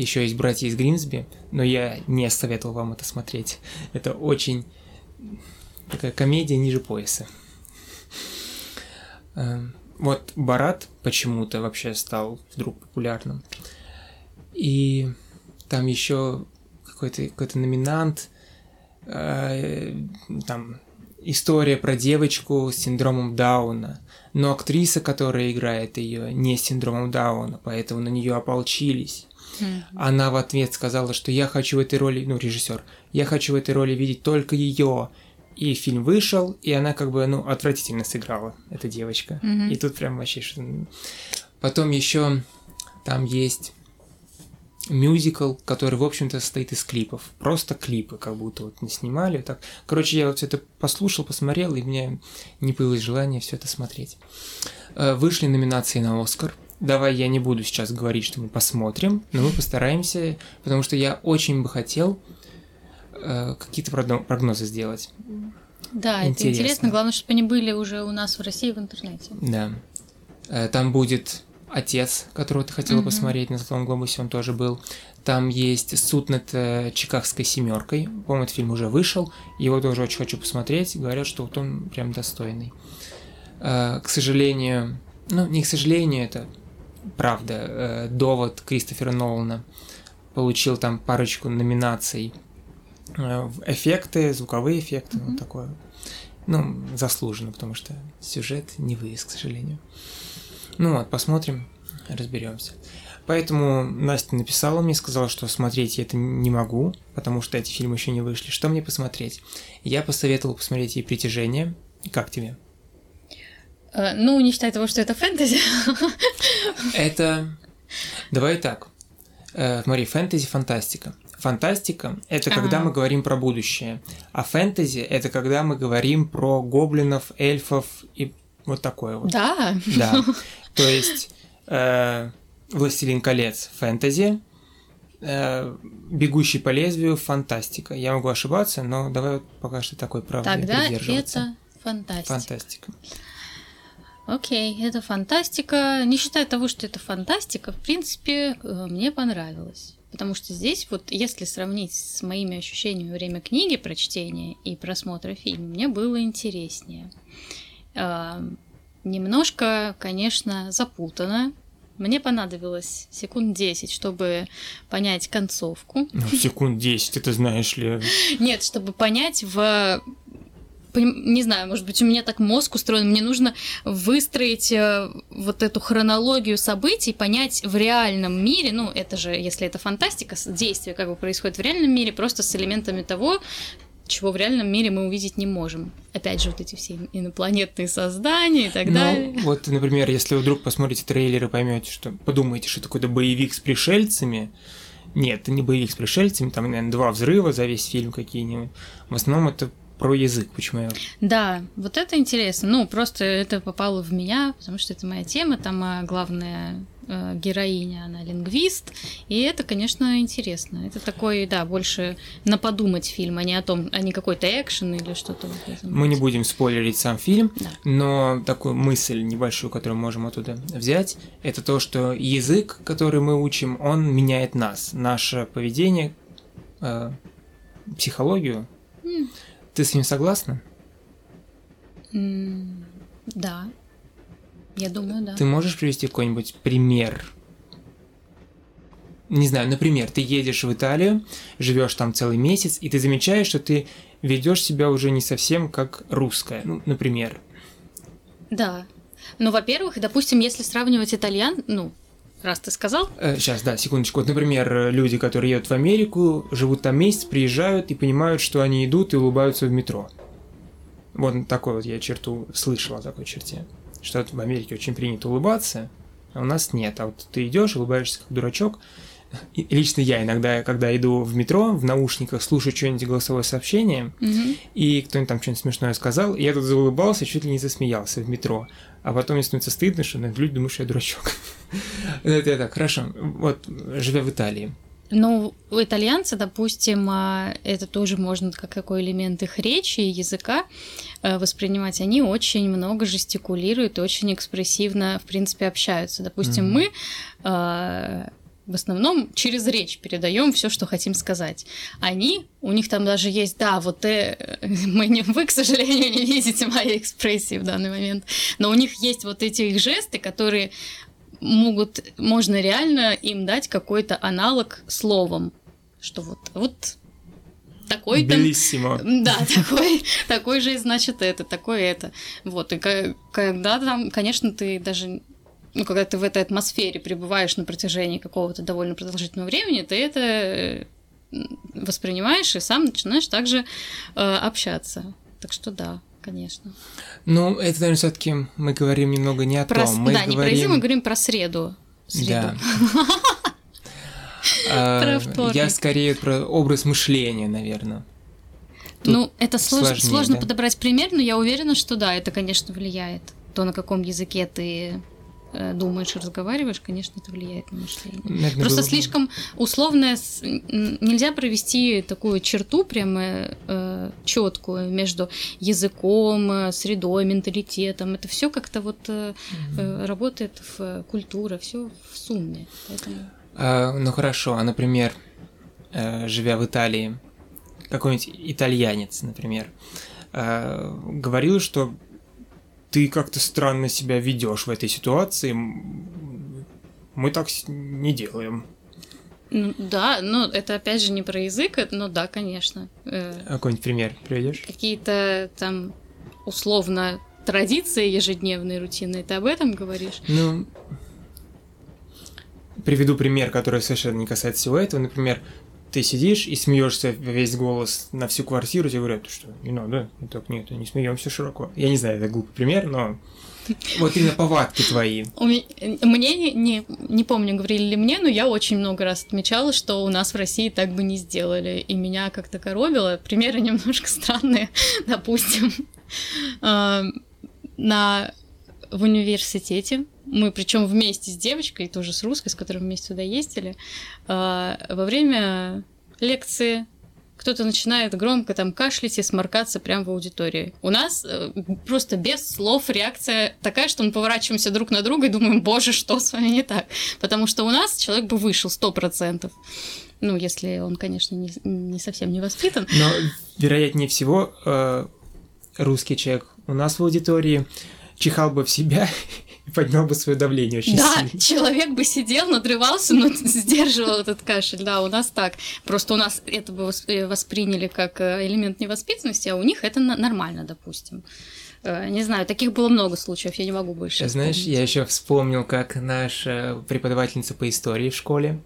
еще есть «Братья из Гринсби», но я не советовал вам это смотреть. Это очень такая комедия ниже пояса. Эм, вот Барат почему-то вообще стал вдруг популярным. И там еще какой-то какой номинант, э, там история про девочку с синдромом Дауна. Но актриса, которая играет ее, не с синдромом Дауна, поэтому на нее ополчились. Mm-hmm. Она в ответ сказала, что я хочу в этой роли, ну, режиссер, я хочу в этой роли видеть только ее. И фильм вышел, и она как бы, ну, отвратительно сыграла, эта девочка. Mm-hmm. И тут прям вообще что Потом еще там есть мюзикл, который, в общем-то, состоит из клипов. Просто клипы, как будто вот не снимали. Так. Короче, я вот все это послушал, посмотрел, и мне не появилось желания все это смотреть. Э, вышли номинации на Оскар – Давай я не буду сейчас говорить, что мы посмотрим, но мы постараемся, потому что я очень бы хотел э, какие-то прогнозы сделать.
Да, интересно. это интересно. Главное, чтобы они были уже у нас в России в интернете.
Да. Э, там будет отец, которого ты хотела угу. посмотреть на Золотом глобусе, он тоже был. Там есть суд над э, Чикагской семеркой. По-моему, этот фильм уже вышел. Его тоже очень хочу посмотреть. Говорят, что вот он прям достойный. Э, к сожалению, ну, не к сожалению, это правда, э, довод Кристофера Нолана получил там парочку номинаций э, эффекты, звуковые эффекты,
Мгм.
вот такое. Ну, заслуженно, потому что сюжет не вывез, к сожалению. Ну вот, посмотрим, разберемся. Поэтому Настя написала мне, сказала, что смотреть я это не могу, потому что эти фильмы еще не вышли. Что мне посмотреть? Я посоветовал посмотреть ей «Притяжение». Как тебе?
Э, Ну, не считая того, что это фэнтези.
Это... Давай так. Э, Смотри, фэнтези – фантастика. Фантастика – это когда мы говорим про будущее, а фэнтези – это когда мы говорим про гоблинов, эльфов и вот такое вот.
Да.
Да. То есть э, «Властелин колец» – фэнтези, э, «Бегущий по лезвию» – фантастика. Я могу ошибаться, но давай вот пока что такой правды
Тогда это фантастика.
Фантастика.
Окей, это фантастика. Не считая того, что это фантастика, в принципе, э, мне понравилось. Потому что здесь вот, если сравнить с моими ощущениями во время книги, прочтения и просмотра фильма, мне было интереснее. А, Немножко, конечно, запутано. Мне понадобилось секунд 10, чтобы понять концовку.
Ну, секунд 10, это знаешь ли.
Нет, чтобы понять в не знаю, может быть, у меня так мозг устроен, мне нужно выстроить э, вот эту хронологию событий, понять в реальном мире, ну, это же, если это фантастика, действие как бы происходит в реальном мире, просто с элементами того, чего в реальном мире мы увидеть не можем. Опять же, вот эти все инопланетные создания и так далее.
Ну, вот, например, если вы вдруг посмотрите трейлер и поймете, что подумаете, что это какой-то боевик с пришельцами. Нет, это не боевик с пришельцами, там, наверное, два взрыва за весь фильм какие-нибудь. В основном это про язык, почему я...
Да, вот это интересно. Ну, просто это попало в меня, потому что это моя тема. Там а, главная э, героиня, она лингвист. И это, конечно, интересно. Это такой, да, больше на подумать фильм, а не о том, а не какой-то экшен или что-то в этом
Мы не будем спойлерить сам фильм,
Да.
но такую мысль небольшую, которую можем оттуда взять, это то, что язык, который мы учим, он меняет нас, наше поведение, э, психологию.
М.
Ты с ним согласна?
М, Да. Я думаю, да.
Ты можешь привести какой-нибудь пример? Не знаю, например, ты едешь в Италию, живешь там целый месяц, и ты замечаешь, что ты ведешь себя уже не совсем как русская. Ну, например.
Да. Ну, во-первых, допустим, если сравнивать итальян, ну, раз ты сказал,
сейчас, да, секундочку. Вот, например, э, люди, которые едут в Америку, живут там месяц, приезжают и понимают, что они идут и улыбаются в метро. Вот такой вот я черту слышал о такой черте. Что в Америке очень принято улыбаться, а у нас нет. А вот ты идешь, улыбаешься как дурачок. Лично я иногда, когда иду в метро, в наушниках, слушаю что-нибудь голосовое сообщение,
мгм,
и кто-нибудь там что-нибудь смешное сказал, и я тут заулыбался, чуть ли не засмеялся в метро. А потом мне становится стыдно, что наверное, люди думают, что я дурачок. Ну, Это я так, хорошо. Вот, живя в Италии.
Ну, у итальянца, допустим, а, это тоже можно как такой элемент их речи и языка э, воспринимать. Они очень много жестикулируют, очень экспрессивно, в принципе, общаются. Допустим,
Мгм.
мы э, в основном через речь передаем все, что хотим сказать. Они, у них там даже есть, да, вот э, мы не, вы, к сожалению, не видите моей экспрессии в данный момент, но у них есть вот эти их жесты, которые могут, можно реально им дать какой-то аналог словом, что вот, вот такой там
Белиссимо.
да, такой, такой же, значит, это, такой это. Вот, и когда там, конечно, ты даже, ну, когда ты в этой атмосфере пребываешь на протяжении какого-то довольно продолжительного времени, ты это э, воспринимаешь и сам начинаешь также э, общаться. Так что да, конечно.
Ну, это, наверное, все-таки мы говорим немного не о
Про,
том. Мы
да, не про
говорим...
язык, мы говорим про среду. Среду.
Да.
Вторник.
Я скорее про образ мышления, наверное.
Ну, это сложно, подобрать пример, но я уверена, что да, это, конечно, влияет. То, на каком языке ты э, думаешь и разговариваешь, конечно, это влияет на мышление.
Наверное,
Просто
было бы-
слишком н- нельзя провести такую черту прямо э, четкую между языком, э, средой, менталитетом. Это все как-то вот э, э, работает в э, культура, все в сумме. Поэтому...
А, ну хорошо, а, например, э, живя в Италии, какой-нибудь итальянец, например, э, говорил, что ты как-то странно себя ведешь в этой ситуации. Мы так не делаем.
Ну, да, ну это опять же не про язык, но да, конечно. Э,
А Какой-нибудь пример приведешь?
Какие-то там условно традиции ежедневной, рутинные, ты об этом говоришь?
Ну, приведу пример, который совершенно не касается всего этого. Например, ты сидишь и смеешься весь голос на всю квартиру, тебе говорят, «Ты что, не надо, ну так нет, не смеемся широко. Я не знаю, это глупый пример, но вот именно повадки твои.
Мне не, не, помню, говорили ли мне, но я очень много раз отмечала, что у нас в России так бы не сделали, и меня как-то коробило. Примеры немножко странные, допустим. а, На в университете мы, причем вместе с девочкой, тоже с русской, с которой вместе туда ездили, а, во время лекции кто-то начинает громко там кашлять и сморкаться прямо в аудитории. У нас э, просто без слов реакция такая, что мы поворачиваемся друг на друга и думаем, боже, что с вами не так? Потому что у нас человек бы вышел сто процентов. Ну, если он, конечно, не, не совсем не воспитан.
Но, вероятнее всего, э, русский человек у нас в аудитории чихал бы в себя и поднял бы свое давление очень
Да,
сильно.
человек бы сидел, надрывался, но сдерживал этот кашель. Да, у нас так. Просто у нас это бы э, восприняли как э, элемент невоспитанности, а у них это нормально, допустим. Э, Не знаю, таких было много случаев, я не могу больше.
Знаешь,
вспомнить.
я еще вспомнил, как наша преподавательница по истории в школе.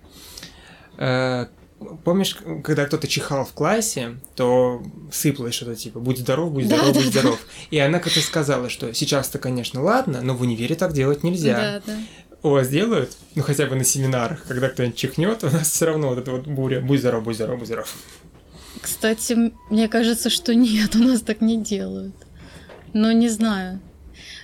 Помнишь, когда кто-то чихал в классе, то сыпалось что-то типа «будь здоров, будь
Да,
здоров,
да,
будь
да.
здоров». И она как-то сказала, что сейчас-то, конечно, ладно, но в универе так делать нельзя.
Да, да.
У вас делают, ну хотя бы на семинарах, когда кто-нибудь чихнет, у нас все равно вот эта вот буря «будь здоров, будь здоров, будь здоров».
Кстати, мне кажется, что нет, у нас так не делают. Но не знаю.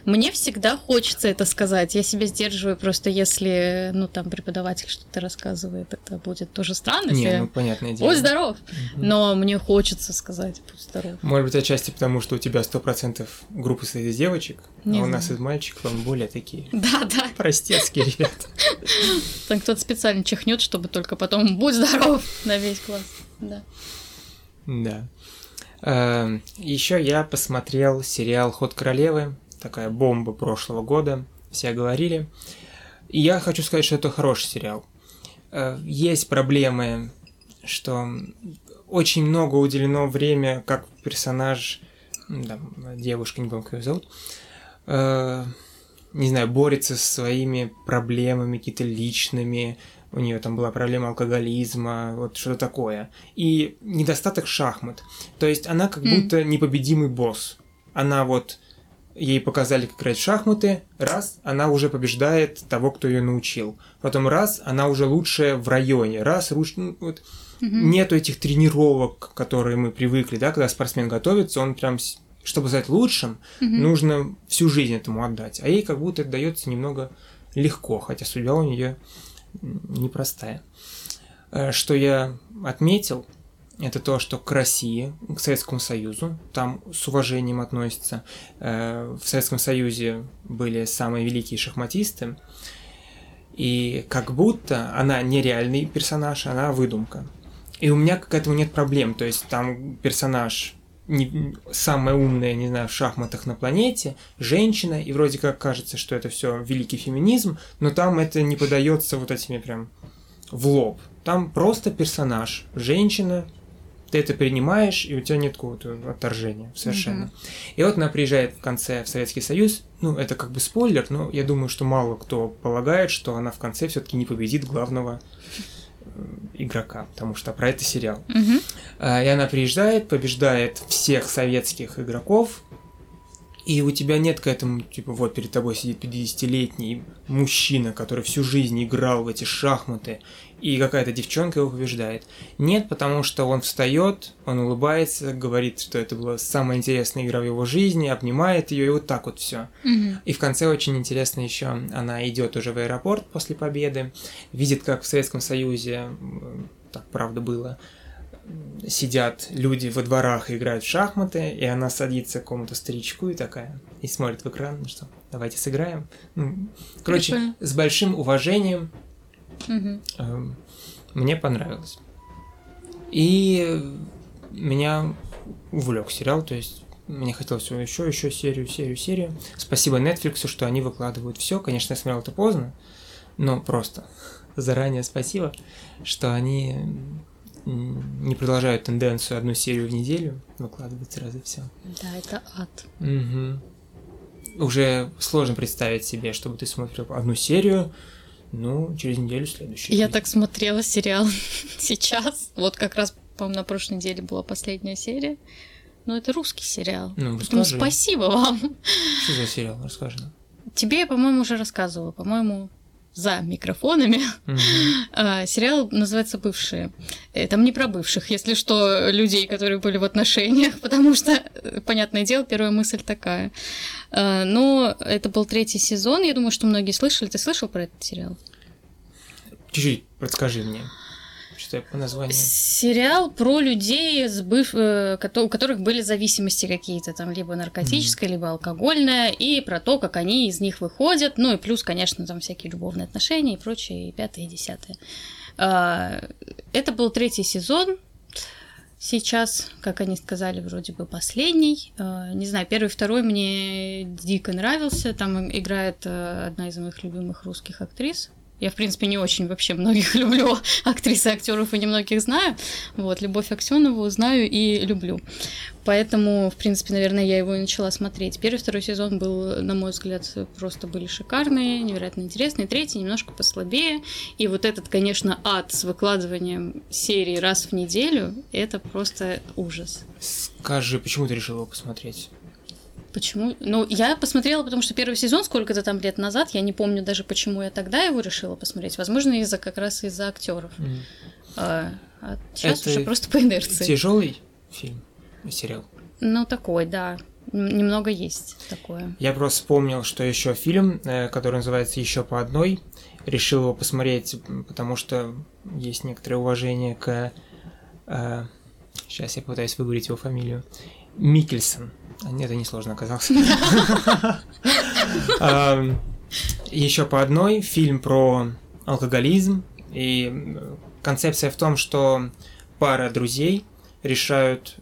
Мне всегда хочется это сказать. Я себя сдерживаю просто, если, ну, там, преподаватель что-то рассказывает, это будет тоже странно.
Не, ну понятное дело.
Будь здоров! Но мне хочется сказать, будь здоров.
Может быть, отчасти потому, что у тебя 100% группы состоит из девочек,
Не
а у нас из мальчиков он более такие
Да, да.
простецкие ребята.
Там кто-то специально чихнет, чтобы только потом будь здоров на весь класс. Да.
Да. Еще я посмотрел сериал Ход королевы, такая бомба прошлого года, все говорили. И я хочу сказать, что это хороший сериал. Э, Есть проблемы, что очень много уделено время, как персонаж, там, девушка, не помню, как ее зовут, э, не знаю, борется со своими проблемами какие-то личными, у нее там была проблема алкоголизма, вот что-то такое. И недостаток шахмат. То есть она как
М.
будто непобедимый босс. Она вот ей показали, как играть в шахматы, раз, она уже побеждает того, кто ее научил. Потом раз, она уже лучшая в районе, раз, руч- ну, вот
Мгм.
нету этих тренировок, которые мы привыкли, да, когда спортсмен готовится, он прям, чтобы стать лучшим,
Мгм.
нужно всю жизнь этому отдать. А ей как будто это дается немного легко, хотя судьба у нее непростая. Э, Что я отметил, это то, что к России, к Советскому Союзу, там с уважением относятся. Э, В Советском Союзе были самые великие шахматисты, и как будто она не реальный персонаж, она выдумка. И у меня к этому нет проблем, то есть там персонаж не, самая умная, не знаю, в шахматах на планете, женщина, и вроде как кажется, что это все великий феминизм, но там это не подается вот этими прям в лоб. Там просто персонаж, женщина, ты это принимаешь, и у тебя нет какого-то отторжения совершенно.
Мгм.
И вот она приезжает в конце в Советский Союз, ну, это как бы спойлер, но я думаю, что мало кто полагает, что она в конце все-таки не победит главного э, игрока, потому что про это сериал.
Мгм.
А, И она приезжает, побеждает всех советских игроков, и у тебя нет к этому, типа, вот перед тобой сидит 50-летний мужчина, который всю жизнь играл в эти шахматы, и какая-то девчонка его побеждает. Нет, потому что он встает, он улыбается, говорит, что это была самая интересная игра в его жизни, обнимает ее, и вот так вот все.
Мгм.
И в конце очень интересно еще, она идет уже в аэропорт после победы, видит, как в Советском Союзе, так правда было, сидят люди во дворах и играют в шахматы, и она садится к какому-то старичку и такая, и смотрит в экран, ну что, давайте сыграем. Короче, с большим уважением Эм, мне понравилось. И меня увлек сериал, то есть мне хотелось еще, еще серию, серию, серию. Спасибо Netflix, что они выкладывают все. Конечно, я смотрел это поздно, но просто заранее спасибо, что они не продолжают тенденцию одну серию в неделю выкладывать сразу все.
Да, это ад.
Угу. Уже сложно представить себе, чтобы ты смотрел одну серию, ну, через неделю следующую.
Я так смотрела сериал сейчас. Вот как раз, по-моему, на прошлой неделе была последняя серия. Но это русский сериал.
Ну,
Поэтому спасибо вам.
Что за сериал? Расскажи нам.
Тебе я, по-моему, уже рассказывала. По-моему, за микрофонами. Mm-hmm. Сериал называется «Бывшие». Э, там не про бывших, если что, людей, которые были в отношениях, потому что, э, понятное дело, первая мысль такая. А, но это был третий сезон, я думаю, что многие слышали. Ты слышал про этот сериал?
Чуть-чуть подскажи мне что по названию?
Сериал про людей, с быв... Э, у которых были зависимости какие-то, там, либо наркотическая, mm-hmm. либо алкогольная, и про то, как они из них выходят. Ну и плюс, конечно, там всякие любовные отношения и прочее, и пятое, и десятое. А, это был третий сезон. Сейчас, как они сказали, вроде бы последний. А, не знаю, первый, второй мне дико нравился. Там играет э, одна из моих любимых русских актрис, я, в принципе, не очень вообще многих люблю актрис и актеров и немногих знаю. Вот, Любовь Аксенову знаю и люблю. Поэтому, в принципе, наверное, я его и начала смотреть. Первый, второй сезон был, на мой взгляд, просто были шикарные, невероятно интересные. Третий немножко послабее. И вот этот, конечно, ад с выкладыванием серии раз в неделю, это просто ужас.
Скажи, почему ты решила его посмотреть?
Почему? Ну, я посмотрела, потому что первый сезон сколько-то там лет назад, я не помню даже, почему я тогда его решила посмотреть. Возможно, из-за как раз из-за актеров. Mm. А, а сейчас Это уже просто по инерции.
Тяжелый фильм, сериал.
Ну, такой, да. Немного есть такое.
Я просто вспомнил, что еще фильм, э, который называется Еще по одной. Решил его посмотреть, потому что есть некоторое уважение к. Э, сейчас я пытаюсь выговорить его фамилию. Микельсон. А, нет, это несложно оказалось. Еще по одной фильм про алкоголизм. И концепция в том, что пара друзей решают,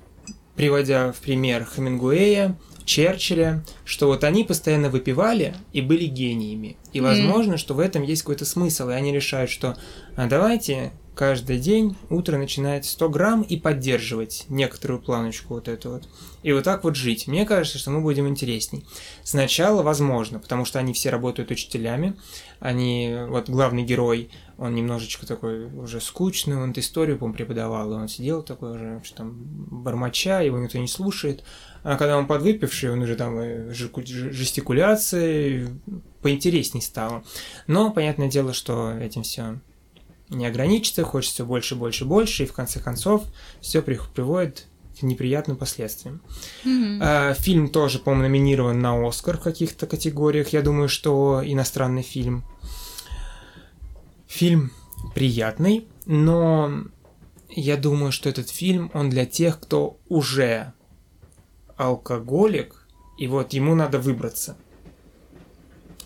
приводя в пример Хемингуэя, Черчилля, что вот они постоянно выпивали и были гениями. И возможно, mm. что в этом есть какой-то смысл. И они решают, что а давайте каждый день утро начинать 100 грамм и поддерживать некоторую планочку вот эту вот. И вот так вот жить. Мне кажется, что мы будем интересней. Сначала возможно, потому что они все работают учителями. Они, вот главный герой, он немножечко такой уже скучный, он историю, по преподавал, и он сидел такой уже, что там, бормоча, его никто не слушает. А когда он подвыпивший, он уже там э, жестикуляции, поинтересней стало. Но, понятное дело, что этим все не ограничиться, хочется все больше, больше, больше, и в конце концов все приводит к неприятным последствиям. Mm-hmm. Фильм тоже, по-моему, номинирован на Оскар в каких-то категориях. Я думаю, что иностранный фильм. Фильм приятный, но я думаю, что этот фильм, он для тех, кто уже алкоголик, и вот ему надо выбраться.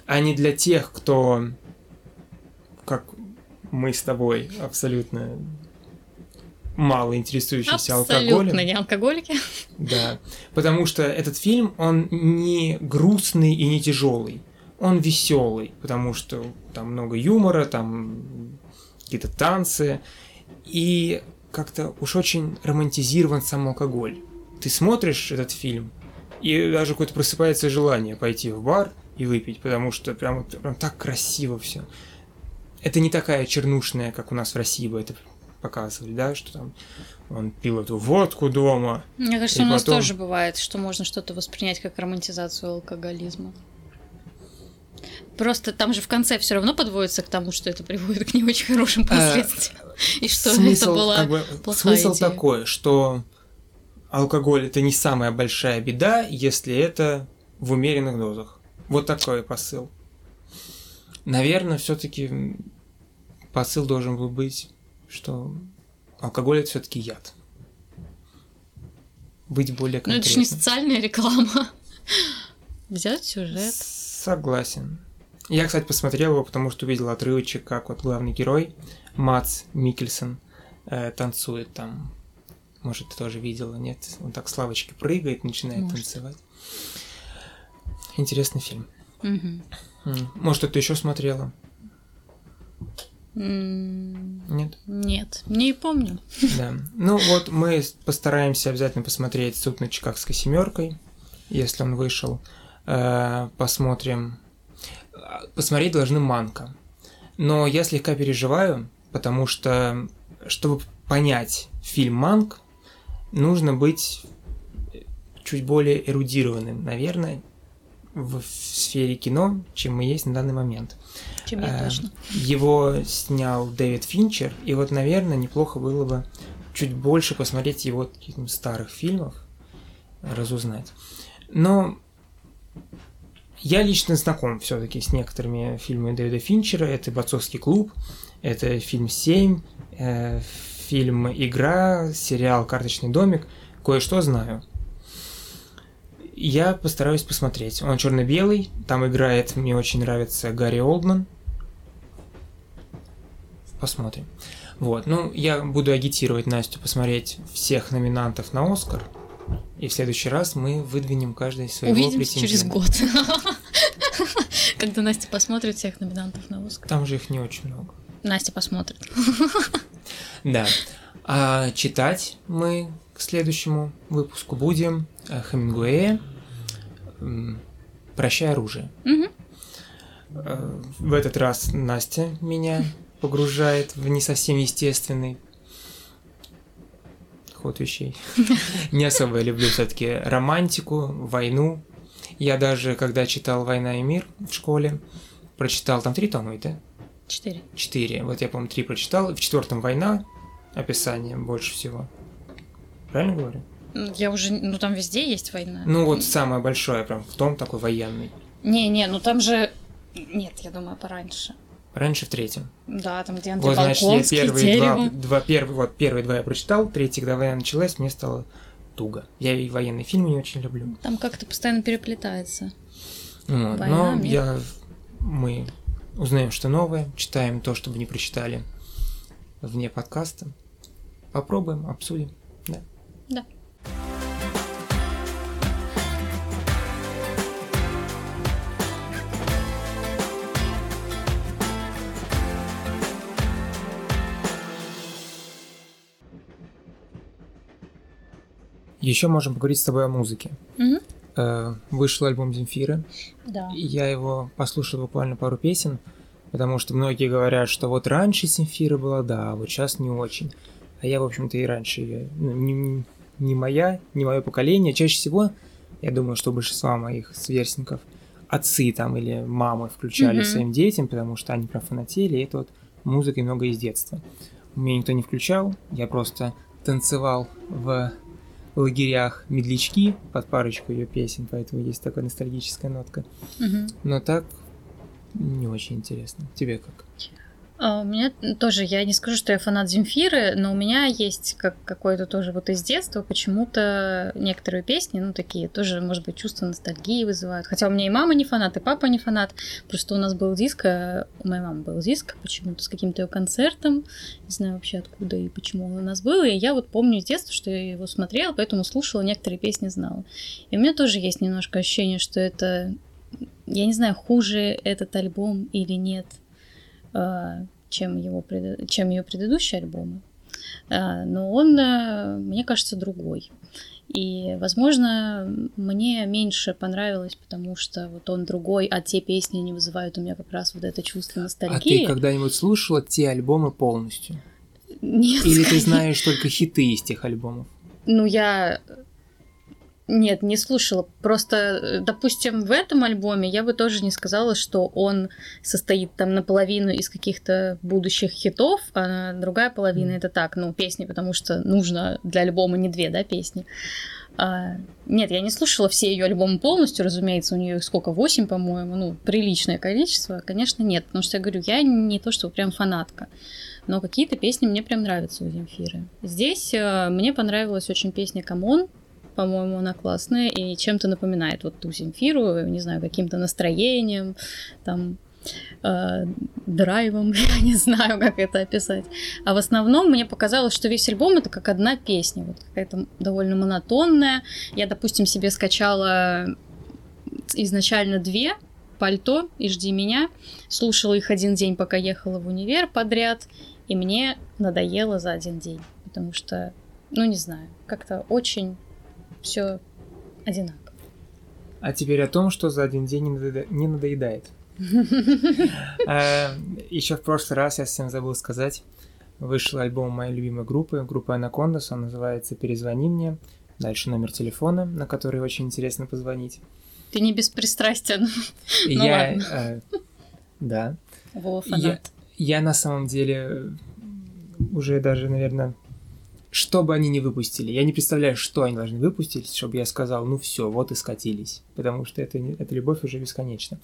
А не для тех, кто, как мы с тобой абсолютно мало интересующиеся
Абсолютно
алкоголем.
Абсолютно не алкоголики.
Да, потому что этот фильм, он не грустный и не тяжелый. Он веселый, потому что там много юмора, там какие-то танцы. И как-то уж очень романтизирован сам алкоголь. Ты смотришь этот фильм, и даже какое-то просыпается желание пойти в бар и выпить, потому что прям, прям так красиво все это не такая чернушная, как у нас в России бы это показывали, да, что там он пил эту водку дома.
Мне кажется, у нас потом... тоже бывает, что можно что-то воспринять как романтизацию алкоголизма. Просто там же в конце все равно подводится к тому, что это приводит к не очень хорошим э, последствиям. И что это была как бы,
плохая Смысл идея. такой, что алкоголь это не самая большая беда, если это в умеренных дозах. Вот такой посыл. Наверное, все-таки посыл должен был быть, что алкоголь это все-таки яд. Быть более конкретным.
Ну, это же не социальная реклама. Взять сюжет.
Согласен. Я, кстати, посмотрел его, потому что увидел отрывочек, как вот главный герой Мац Микельсон э, танцует там. Может, ты тоже видела, нет? Он так с лавочки прыгает, начинает Может. танцевать. Интересный фильм.
Угу.
Может, ты еще смотрела? Нет?
Нет, не помню.
Да. Ну вот мы постараемся обязательно посмотреть суд над Чикагской семеркой, если он вышел. Э, посмотрим. Посмотреть должны Манка. Но я слегка переживаю, потому что, чтобы понять фильм Манк, нужно быть чуть более эрудированным, наверное, в сфере кино, чем мы есть на данный момент.
Чем я точно.
Его снял Дэвид Финчер, и вот, наверное, неплохо было бы чуть больше посмотреть его старых фильмов, разузнать. Но я лично знаком все-таки с некоторыми фильмами Дэвида Финчера. Это «Борцовский клуб», это фильм «Семь», э, фильм «Игра», сериал «Карточный домик». Кое-что знаю. Я постараюсь посмотреть. Он черно-белый, там играет, мне очень нравится Гарри Олдман. Посмотрим. Вот, ну, я буду агитировать Настю посмотреть всех номинантов на Оскар. И в следующий раз мы выдвинем каждый своего
Увидимся через год. Когда Настя посмотрит всех номинантов на Оскар.
Там же их не очень много.
Настя посмотрит.
Да. А читать мы к следующему выпуску будем э, Хемингуэя «Прощай оружие».
Угу.
В этот раз Настя меня погружает в не совсем естественный ход вещей. Не особо я люблю все-таки романтику, войну. Я даже, когда читал «Война и мир» в школе, прочитал, там три тома, да?
Четыре.
Четыре. Вот я, по-моему, три прочитал. В четвертом «Война», описание больше всего. Правильно говорю?
Я уже, ну там везде есть война.
Ну вот самое большое, прям в том такой военный.
Не-не, ну там же... Нет, я думаю, пораньше.
Раньше в третьем.
Да, там где
Вот, значит, я первые два, два, первые, вот, первые два я прочитал, третий, когда война началась, мне стало туго. Я и военные фильмы не очень люблю.
Там как-то постоянно переплетается.
Вот, Война, но мир. я, мы узнаем, что новое, читаем то, что бы не прочитали вне подкаста. Попробуем, обсудим. Да.
Да.
Еще можем поговорить с тобой о музыке.
Угу.
Вышел альбом Земфиры.
Да.
Я его послушал буквально пару песен, потому что многие говорят, что вот раньше Земфира была, да, а вот сейчас не очень. А я, в общем-то, и раньше ее, ну, не, не моя, не мое поколение. Чаще всего, я думаю, что большинство моих сверстников отцы там или мамы включали mm своим детям, потому что они профанатели, и это вот музыка много из детства. Меня никто не включал, я просто танцевал в лагерях медлячки под парочку ее песен, поэтому есть такая ностальгическая нотка.
Угу.
Но так не очень интересно. Тебе как?
А, у меня тоже, я не скажу, что я фанат Земфиры, но у меня есть как какое-то тоже вот из детства почему-то некоторые песни, ну такие тоже, может быть, чувство ностальгии вызывают. Хотя у меня и мама не фанат, и папа не фанат. Просто у нас был диск, а у моей мамы был диск почему-то с каким-то ее концертом. Не знаю вообще откуда и почему он у нас был. И я вот помню из детства, что я его смотрела, поэтому слушала, некоторые песни знала. И у меня тоже есть немножко ощущение, что это я не знаю, хуже этот альбом или нет. А, чем, его, чем ее предыдущие альбомы. А, но он, э, мне кажется, другой. И, возможно, мне меньше понравилось, потому что вот он другой, а те песни не вызывают у меня как раз вот это чувство ностальгии.
А ты когда-нибудь слушала те альбомы полностью?
Нет.
Или ты знаешь только хиты из тех альбомов?
Ну, я нет, не слушала. Просто, э, допустим, в этом альбоме я бы тоже не сказала, что он состоит там наполовину из каких-то будущих хитов, а другая половина это так, ну, песни, потому что нужно для альбома не две, да, песни. А, нет, я не слушала все ее альбомы полностью, разумеется, у нее сколько, восемь, по-моему, ну, приличное количество, конечно, нет, потому что я говорю, я не то, что прям фанатка, но какие-то песни мне прям нравятся у Земфиры. Здесь э, мне понравилась очень песня «Камон», по-моему, она классная и чем-то напоминает вот ту Земфиру, не знаю, каким-то настроением, там, э, драйвом, я не знаю, как это описать. А в основном мне показалось, что весь альбом это как одна песня, вот какая-то довольно монотонная. Я, допустим, себе скачала изначально две пальто и жди меня. Слушала их один день, пока ехала в универ подряд, и мне надоело за один день, потому что, ну не знаю, как-то очень все одинаково.
А теперь о том, что за один день не надоедает. Э, Еще в прошлый раз я совсем забыл сказать, вышел альбом моей любимой группы, группа Анакондас, он называется «Перезвони мне». Дальше номер телефона, на который очень интересно позвонить.
Ты не беспристрастен.
Ну я, э, да. Я, я на самом деле уже даже, наверное, что бы они ни выпустили, я не представляю, что они должны выпустить, чтобы я сказал, ну все, вот и скатились, потому что это, эта любовь уже бесконечна.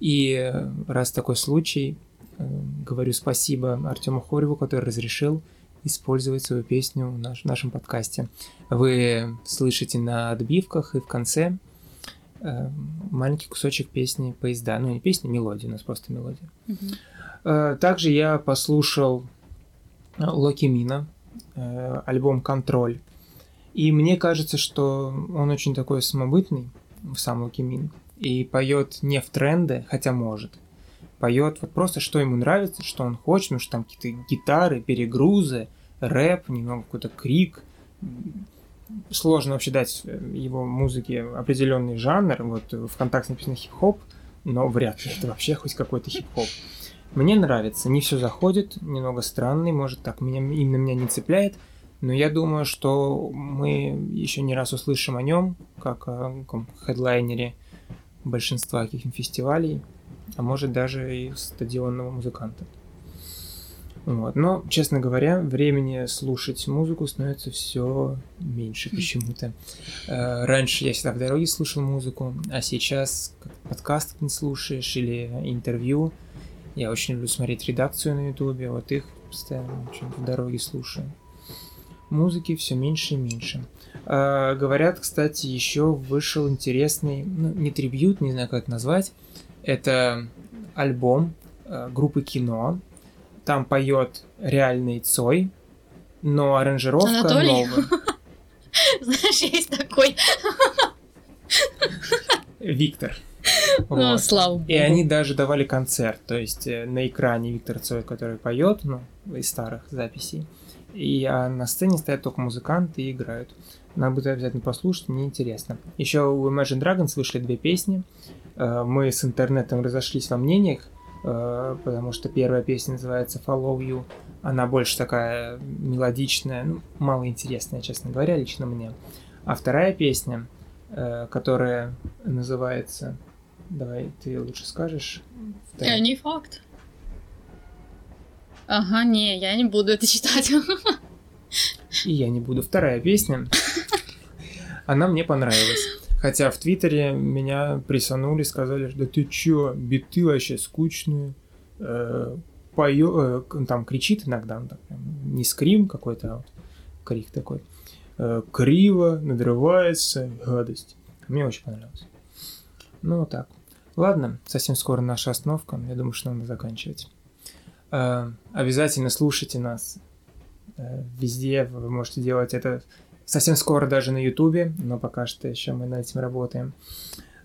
И э, раз такой случай, э, говорю спасибо Артему Хореву, который разрешил использовать свою песню в, наш, в нашем подкасте. Вы слышите на отбивках и в конце э, маленький кусочек песни поезда. Ну, не песни, мелодия, у нас просто мелодия. Mm-hmm. Также я послушал Локи Мина, альбом Контроль. И мне кажется, что он очень такой самобытный, сам Локи Мин и поет не в тренды, хотя может. Поет вот просто, что ему нравится, что он хочет, потому что там какие-то гитары, перегрузы, рэп, немного какой-то крик. Сложно вообще дать его музыке определенный жанр. Вот в ВКонтакте написано хип-хоп, но вряд ли это вообще хоть какой-то хип-хоп. Мне нравится, не все заходит, немного странный, может так, меня, именно меня не цепляет, но я думаю, что мы еще не раз услышим о нем, как о хедлайнере большинства каких-нибудь фестивалей, а может даже и стадионного музыканта. Вот. Но, честно говоря, времени слушать музыку становится все меньше почему-то. Э, раньше я всегда в дороге слушал музыку, а сейчас подкаст не слушаешь или интервью. Я очень люблю смотреть редакцию на ютубе, вот их постоянно в дороге слушаю. Музыки все меньше и меньше. Э, говорят, кстати, еще вышел интересный, ну, не трибют, не знаю, как это назвать. Это альбом э, группы Кино. Там поет реальный Цой, но аранжировка Анатолий? новая.
Знаешь, есть такой.
Виктор.
Ну, вот. слава богу.
И они даже давали концерт, то есть э, на экране Виктор Цой, который поет, ну, из старых записей. И а на сцене стоят только музыканты и играют. Надо будет обязательно послушать, мне интересно. Еще у Imagine Dragons вышли две песни. Э, мы с интернетом разошлись во мнениях, э, потому что первая песня называется Follow You. Она больше такая мелодичная, ну, мало интересная, честно говоря, лично мне. А вторая песня, которая называется... Давай, ты лучше скажешь.
Вторая. Не факт. Ага, не, я не буду это читать.
И я не буду. Вторая песня. Она мне понравилась. Хотя в Твиттере меня присанули, сказали, да ты чё, биты вообще скучные. Э, поё, э, там кричит иногда, так, не скрим какой-то, а вот крик такой. Э, криво, надрывается, гадость. Мне очень понравилось. Ну, вот так. Ладно, совсем скоро наша остановка. Я думаю, что надо заканчивать. Э, обязательно слушайте нас Э, везде вы можете делать это совсем скоро даже на Ютубе, но пока что еще мы над этим работаем.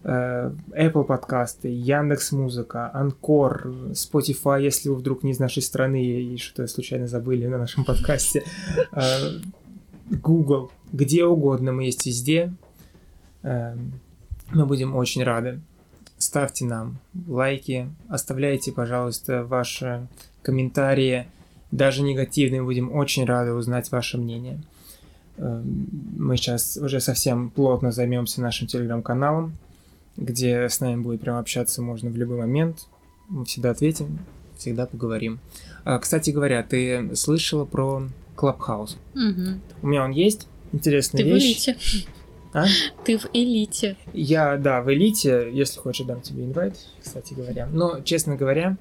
Э, Apple подкасты, Яндекс Музыка, Анкор, Spotify, если вы вдруг не из нашей страны и что-то случайно забыли на нашем подкасте, Google, где угодно мы есть везде. Мы будем очень рады. Ставьте нам лайки, оставляйте, пожалуйста, ваши комментарии, даже негативные, будем очень рады узнать ваше мнение. Эм, мы сейчас уже совсем плотно займемся нашим телеграм-каналом, где с нами будет прям общаться можно в любой момент. Мы всегда ответим, всегда поговорим. А, кстати говоря, ты слышала про Клабхаус?
Угу.
У меня он есть. Интересная
ты
вещь.
Ты в элите. А? Ты в элите.
Я, да, в элите. Если хочешь, дам тебе инвайт, кстати говоря. Но, честно говоря,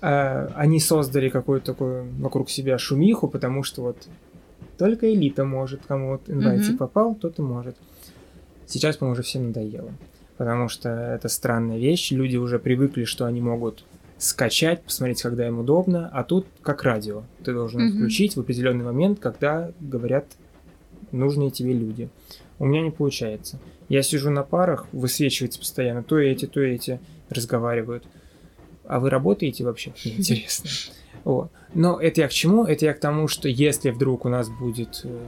а, они создали какую-то такую вокруг себя шумиху, потому что вот только элита может, кому вот инвайтик mm-hmm. попал, тот и может. Сейчас, по-моему, уже всем надоело. Потому что это странная вещь, люди уже привыкли, что они могут скачать, посмотреть, когда им удобно, а тут как радио. Ты должен mm-hmm. включить в определенный момент, когда говорят нужные тебе люди. У меня не получается. Я сижу на парах, высвечивается постоянно, то эти, то эти разговаривают. А вы работаете вообще? Интересно. Вот. Но это я к чему? Это я к тому, что если вдруг у нас будет э,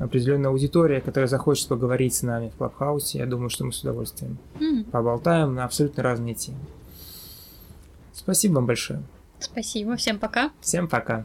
определенная аудитория, которая захочет поговорить с нами в Клабхаусе, я думаю, что мы с удовольствием
М,
поболтаем на абсолютно разные темы. Спасибо вам большое.
Спасибо. Всем пока.
Всем пока.